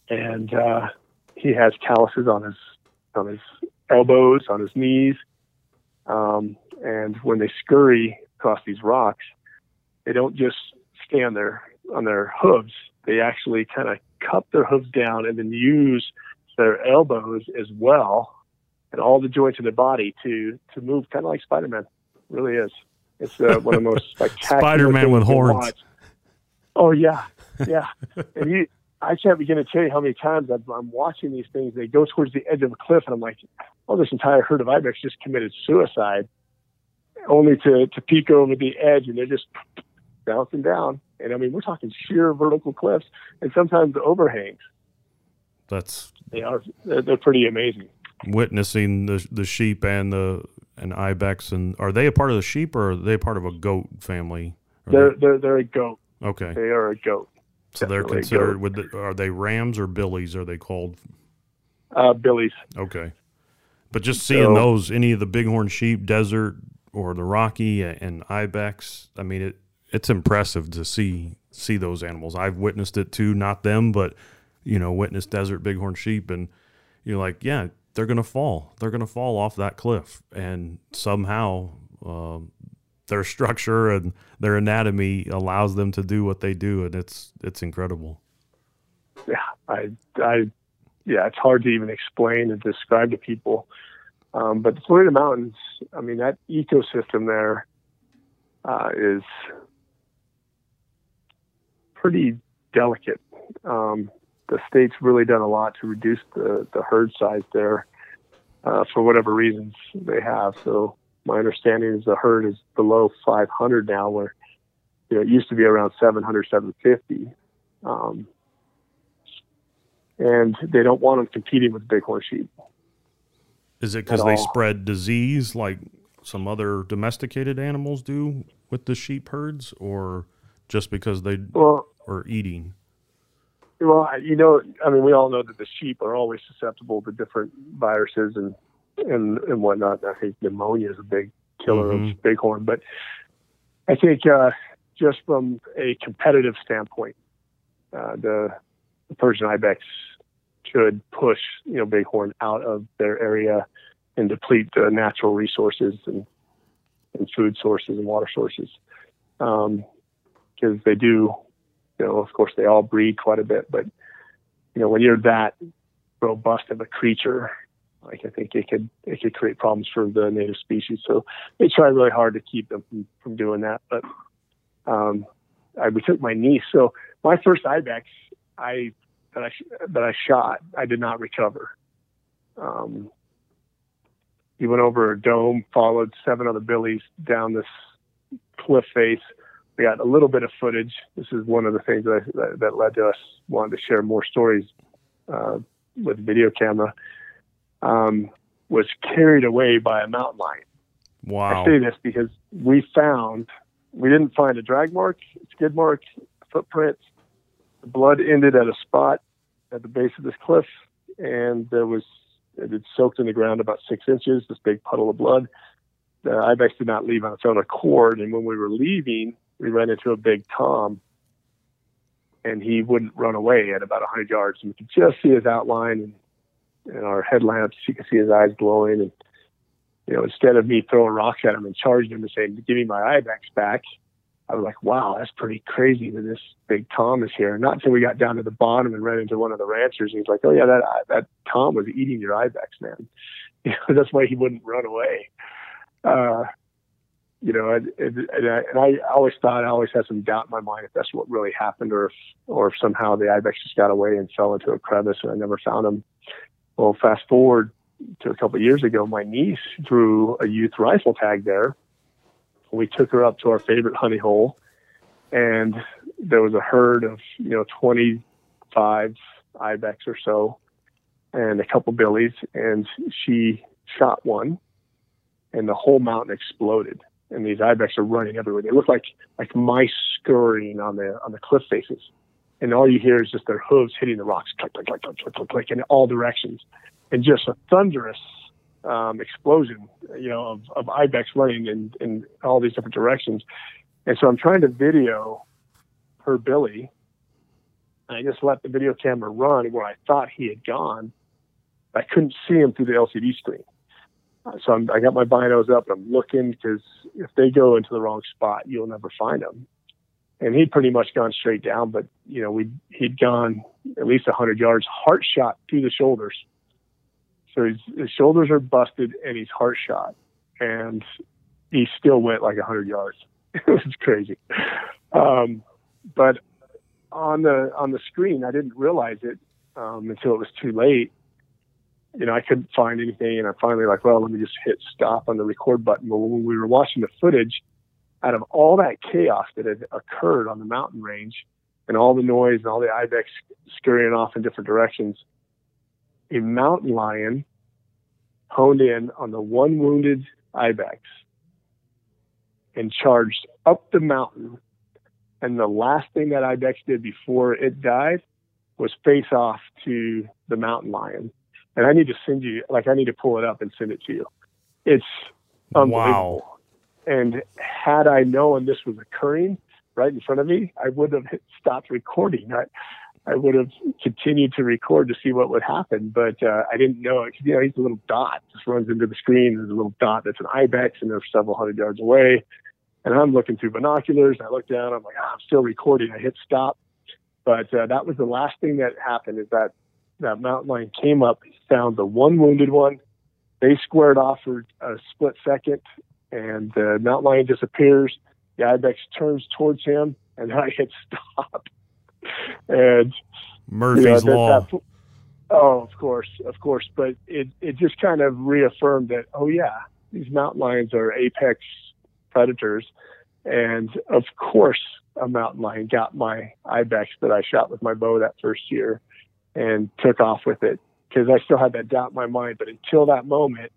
and uh, he has calluses on his on his elbows, on his knees, um, and when they scurry across these rocks, they don't just stand there on their hooves. They actually kind of cup their hooves down and then use their elbows as well and all the joints of their body to to move, kind of like Spider Man. Really is. It's uh, one of the most spectacular. Spider Man with horns. Oh yeah, yeah. and he I can't begin to tell you how many times i am watching these things. They go towards the edge of a cliff, and I'm like, "Oh, this entire herd of ibex just committed suicide," only to to peek over the edge, and they're just bouncing down. And I mean, we're talking sheer vertical cliffs, and sometimes the overhangs. That's they are they're, they're pretty amazing. Witnessing the the sheep and the and ibex, and are they a part of the sheep or are they part of a goat family? They're they're they're a goat. Okay, they are a goat. So they're considered. The, are they rams or billies? Are they called? Uh, billies. Okay, but just seeing so, those, any of the bighorn sheep, desert or the Rocky and ibex. I mean, it it's impressive to see see those animals. I've witnessed it too, not them, but you know, witnessed desert bighorn sheep, and you're like, yeah, they're gonna fall. They're gonna fall off that cliff, and somehow uh, their structure and their anatomy allows them to do what they do, and it's it's incredible. Yeah, I, I, yeah, it's hard to even explain and describe to people. Um, but the Florida mountains, I mean, that ecosystem there uh, is pretty delicate. Um, the state's really done a lot to reduce the, the herd size there uh, for whatever reasons they have. So my understanding is the herd is below 500 now, where you know it used to be around 700, 750. Um, and they don't want them competing with bighorn sheep. Is it because they all. spread disease like some other domesticated animals do with the sheep herds, or just because they well, are eating? Well, you know, I mean, we all know that the sheep are always susceptible to different viruses and and and whatnot. I think pneumonia is a big killer mm-hmm. of bighorn, but I think uh, just from a competitive standpoint, uh, the, the Persian ibex should push you know bighorn out of their area and deplete the natural resources and and food sources and water sources because um, they do you know of course they all breed quite a bit but you know when you're that robust of a creature like I think it could it could create problems for the native species. So they try really hard to keep them from, from doing that. But um, I we took my niece. So my first ibex, I that I that I shot, I did not recover. Um, he went over a dome, followed seven other billies down this cliff face. We got a little bit of footage. This is one of the things that, that, that led to us wanting to share more stories uh, with video camera um, was carried away by a mountain lion. Wow. I say this because we found, we didn't find a drag mark, skid mark, footprints. The blood ended at a spot at the base of this cliff, and there was, it had soaked in the ground about six inches, this big puddle of blood. The ibex did not leave on its own accord, and when we were leaving, we ran into a big tom, and he wouldn't run away at about 100 yards. And we could just see his outline, and and our headlamps. You can see his eyes glowing. And, you know, instead of me throwing rocks at him and charging him and saying, give me my ibex back, I was like, wow, that's pretty crazy that this big Tom is here. And Not until we got down to the bottom and ran into one of the ranchers. And he's like, oh, yeah, that, that Tom was eating your ibex, man. You know, that's why he wouldn't run away. Uh, you know, and, and, I, and I always thought I always had some doubt in my mind if that's what really happened, or if or if somehow the ibex just got away and fell into a crevice and I never found him. Well, fast forward to a couple years ago, my niece drew a youth rifle tag there. We took her up to our favorite honey hole, and there was a herd of you know 25 ibex or so, and a couple billies, and she shot one, and the whole mountain exploded, and these ibex are running everywhere. They look like like mice scurrying on the on the cliff faces, and all you hear is just their hooves hitting the rocks, click click click click click click, click in all directions, and just a thunderous um, explosion, you know, of, of ibex running in, in all these different directions. And so I'm trying to video her Billy. I just let the video camera run where I thought he had gone. I couldn't see him through the LCD screen. Uh, so I'm, I got my binos up. And I'm looking because if they go into the wrong spot, you'll never find them. And he'd pretty much gone straight down, but you know, we he'd gone at least a 100 yards, heart shot through the shoulders so his, his shoulders are busted and he's heart shot, and he still went like a 100 yards. it was crazy. Um, but on the on the screen, I didn't realize it um, until it was too late. You know, I couldn't find anything, and I'm finally like, well, let me just hit stop on the record button. Well, when we were watching the footage, out of all that chaos that had occurred on the mountain range, and all the noise and all the ibex scurrying off in different directions, a mountain lion honed in on the one wounded ibex and charged up the mountain. And the last thing that ibex did before it died was face off to the mountain lion. And I need to send you, like, I need to pull it up and send it to you. It's unbelievable. Wow. And had I known this was occurring right in front of me, I would have stopped recording. I, I would have continued to record to see what would happen, but uh, I didn't know it. You know, he's a little dot, just runs into the screen. There's a little dot that's an ibex, and they're several hundred yards away. And I'm looking through binoculars. And I look down. I'm like, oh, I'm still recording. I hit stop, but uh, that was the last thing that happened. Is that that mountain lion came up, found the one wounded one. They squared off for a split second, and the mountain lion disappears. The ibex turns towards him, and I hit stop and Murphy's you know, Law. That, oh, of course, of course. But it it just kind of reaffirmed that oh yeah, these mountain lions are apex predators, and of course a mountain lion got my ibex that I shot with my bow that first year, and took off with it because I still had that doubt in my mind. But until that moment,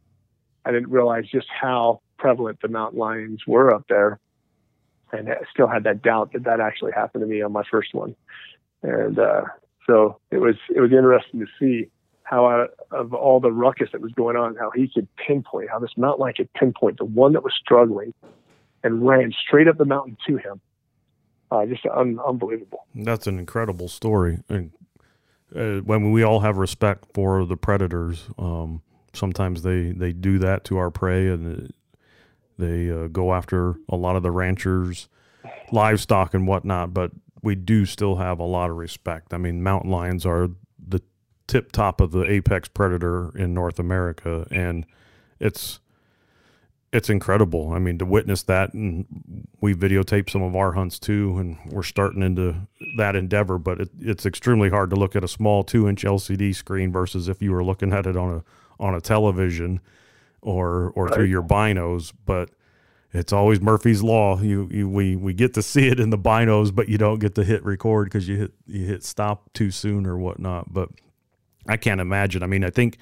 I didn't realize just how prevalent the mountain lions were up there and I still had that doubt that that actually happened to me on my first one. And uh, so it was it was interesting to see how uh, of all the ruckus that was going on, how he could pinpoint, how this mountain lion could pinpoint the one that was struggling and ran straight up the mountain to him. Uh, just un- unbelievable. That's an incredible story. And uh, when we all have respect for the predators, um, sometimes they, they do that to our prey, and they uh, go after a lot of the ranchers, livestock and whatnot, but we do still have a lot of respect. I mean, mountain lions are the tip top of the apex predator in North America, and it's it's incredible. I mean, to witness that, and we videotape some of our hunts too, and we're starting into that endeavor. But it, it's extremely hard to look at a small two-inch LCD screen versus if you were looking at it on a on a television or or right. through your binos, but it's always Murphy's law. You, you we we get to see it in the binos, but you don't get to hit record because you hit you hit stop too soon or whatnot. But I can't imagine. I mean, I think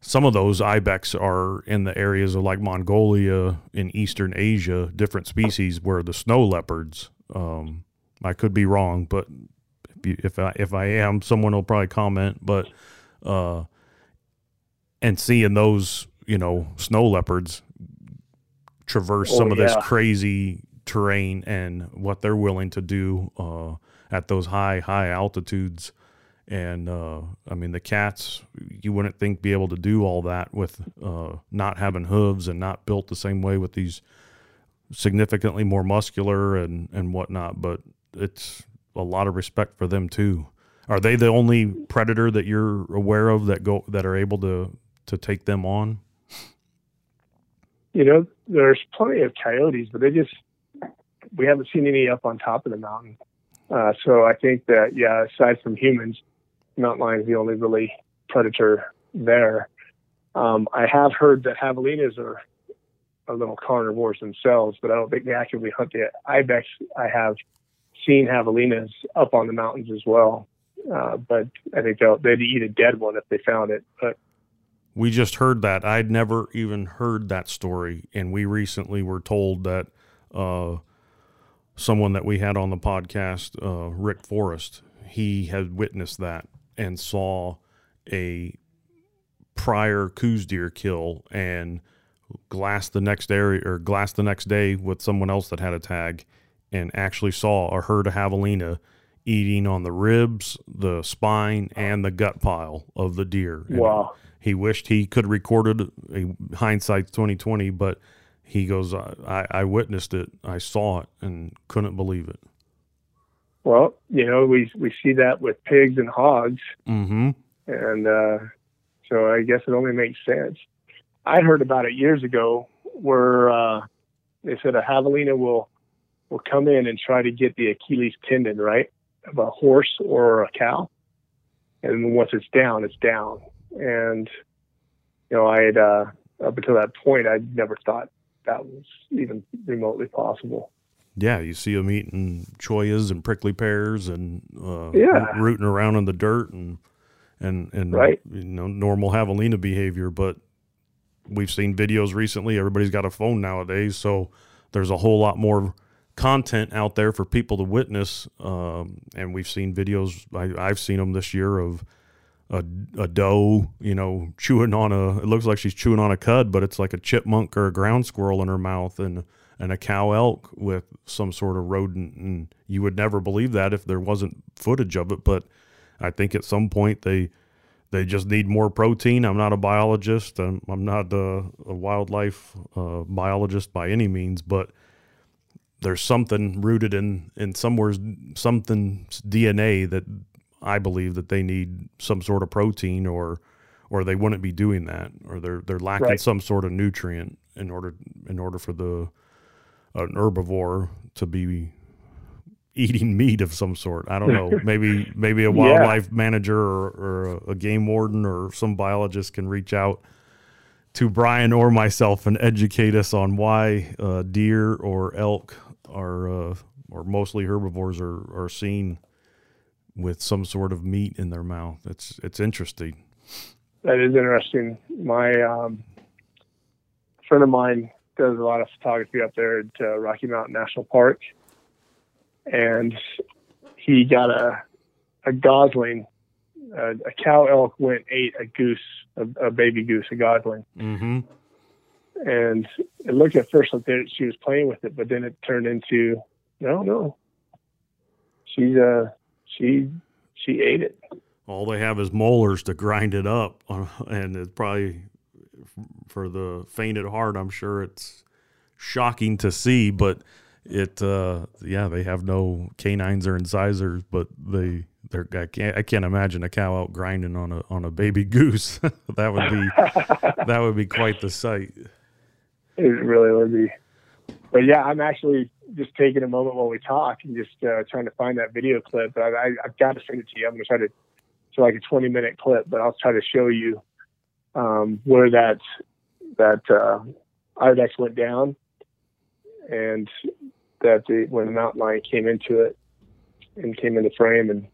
some of those ibex are in the areas of like Mongolia in Eastern Asia, different species where the snow leopards. Um, I could be wrong, but if, you, if I if I am, someone will probably comment. But uh, and seeing those you know snow leopards traverse oh, some of yeah. this crazy terrain and what they're willing to do uh, at those high high altitudes. And uh, I mean the cats you wouldn't think be able to do all that with uh, not having hooves and not built the same way with these significantly more muscular and and whatnot. But it's a lot of respect for them too. Are they the only predator that you're aware of that go that are able to to take them on you know, there's plenty of coyotes, but they just we haven't seen any up on top of the mountain. Uh, so I think that yeah, aside from humans, mountain lion is the only really predator there. Um, I have heard that javelinas are a little carnivores themselves, but I don't think they actively hunt the ibex. I have seen javelinas up on the mountains as well. Uh, but I think they'll, they'd eat a dead one if they found it. But we just heard that. I'd never even heard that story, and we recently were told that uh, someone that we had on the podcast, uh, Rick Forrest, he had witnessed that and saw a prior Coues deer kill and glass the next area or glass the next day with someone else that had a tag and actually saw or heard a javelina eating on the ribs, the spine, and the gut pile of the deer. And wow. He wished he could recorded a hindsight 2020, but he goes, I, I witnessed it. I saw it and couldn't believe it. Well, you know, we, we see that with pigs and hogs. Mm-hmm. And, uh, so I guess it only makes sense. I heard about it years ago where, uh, they said a javelina will, will come in and try to get the Achilles tendon, right? Of a horse or a cow. And once it's down, it's down. And, you know, I had, uh, up until that point, I'd never thought that was even remotely possible. Yeah, you see them eating chollas and prickly pears and uh, yeah. rooting around in the dirt and and and right. you know normal javelina behavior. But we've seen videos recently. Everybody's got a phone nowadays, so there's a whole lot more content out there for people to witness. Um, and we've seen videos. I, I've seen them this year of a, a doe, you know, chewing on a. It looks like she's chewing on a cud, but it's like a chipmunk or a ground squirrel in her mouth, and and a cow elk with some sort of rodent. And you would never believe that if there wasn't footage of it. But I think at some point they they just need more protein. I'm not a biologist. I'm, I'm not a, a wildlife uh, biologist by any means, but there's something rooted in in somewhere something DNA that I believe that they need some sort of protein or or they wouldn't be doing that or they're they're lacking Right. some sort of nutrient in order in order for the an herbivore to be eating meat of some sort. I don't know. maybe maybe a wildlife manager or, or a, a game warden or some biologist can reach out to Brian or myself and educate us on why uh, deer or elk are uh, or mostly herbivores are, are seen with some sort of meat in their mouth. It's it's interesting. That is interesting. My um, friend of mine does a lot of photography up there at uh, Rocky Mountain National Park, and he got a a gosling. Uh, a cow elk went ate a goose, a, a baby goose, a gosling, Mm-hmm. And it looked at first like she was playing with it, but then it turned into no, no. She's uh she she ate it. All they have is molars to grind it up, and it's probably for the faint at heart. I'm sure it's shocking to see, but it uh, yeah they have no canines or incisors, but they they're I can't I can't imagine a cow out grinding on a on a baby goose. that would be that would be quite the sight. It really would be. But yeah, I'm actually just taking a moment while we talk and just uh, trying to find that video clip. But I, I, I've got to send it to you. I'm going to try to, it's like a 20 minute clip, but I'll try to show you um, where that that uh, ibex went down and that the when the mountain lion came into it and came into frame and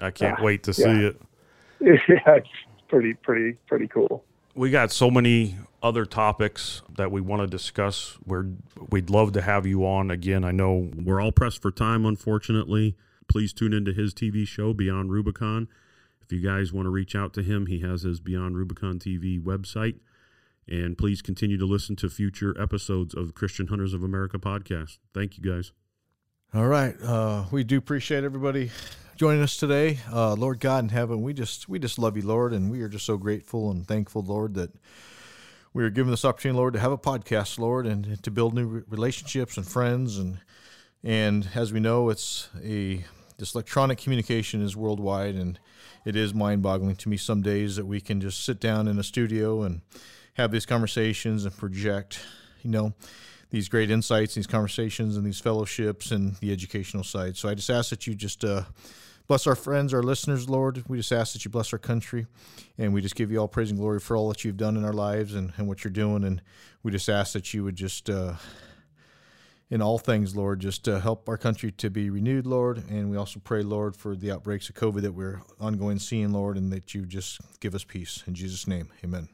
I can't Ah, wait to see it. yeah, it's pretty pretty pretty cool. We got so many other topics that we want to discuss. Where we'd love to have you on again. I know we're all pressed for time unfortunately. Please tune into his tv show beyond rubicon. If you guys want to reach out to him he has his beyond rubicon tv website. And please continue to listen to future episodes of christian hunters of america podcast. Thank you guys All right. Uh, we do appreciate everybody joining us today. Uh, Lord God in heaven, we just we just love you, Lord, and we are just so grateful and thankful, Lord, that we are given this opportunity, Lord, to have a podcast, Lord, and to build new relationships and friends and and as we know, it's a this electronic communication is worldwide, and it is mind-boggling to me some days that we can just sit down in a studio and have these conversations and project, you know, these great insights, these conversations, and these fellowships and the educational side. So I just ask that you just uh, bless our friends, our listeners, Lord. We just ask that you bless our country, and we just give you all praise and glory for all that you've done in our lives and, and what you're doing. And we just ask that you would just, uh, in all things, Lord, just uh, help our country to be renewed, Lord. And we also pray, Lord, for the outbreaks of COVID that we're ongoing seeing, Lord, and that you just give us peace. In Jesus' name, amen.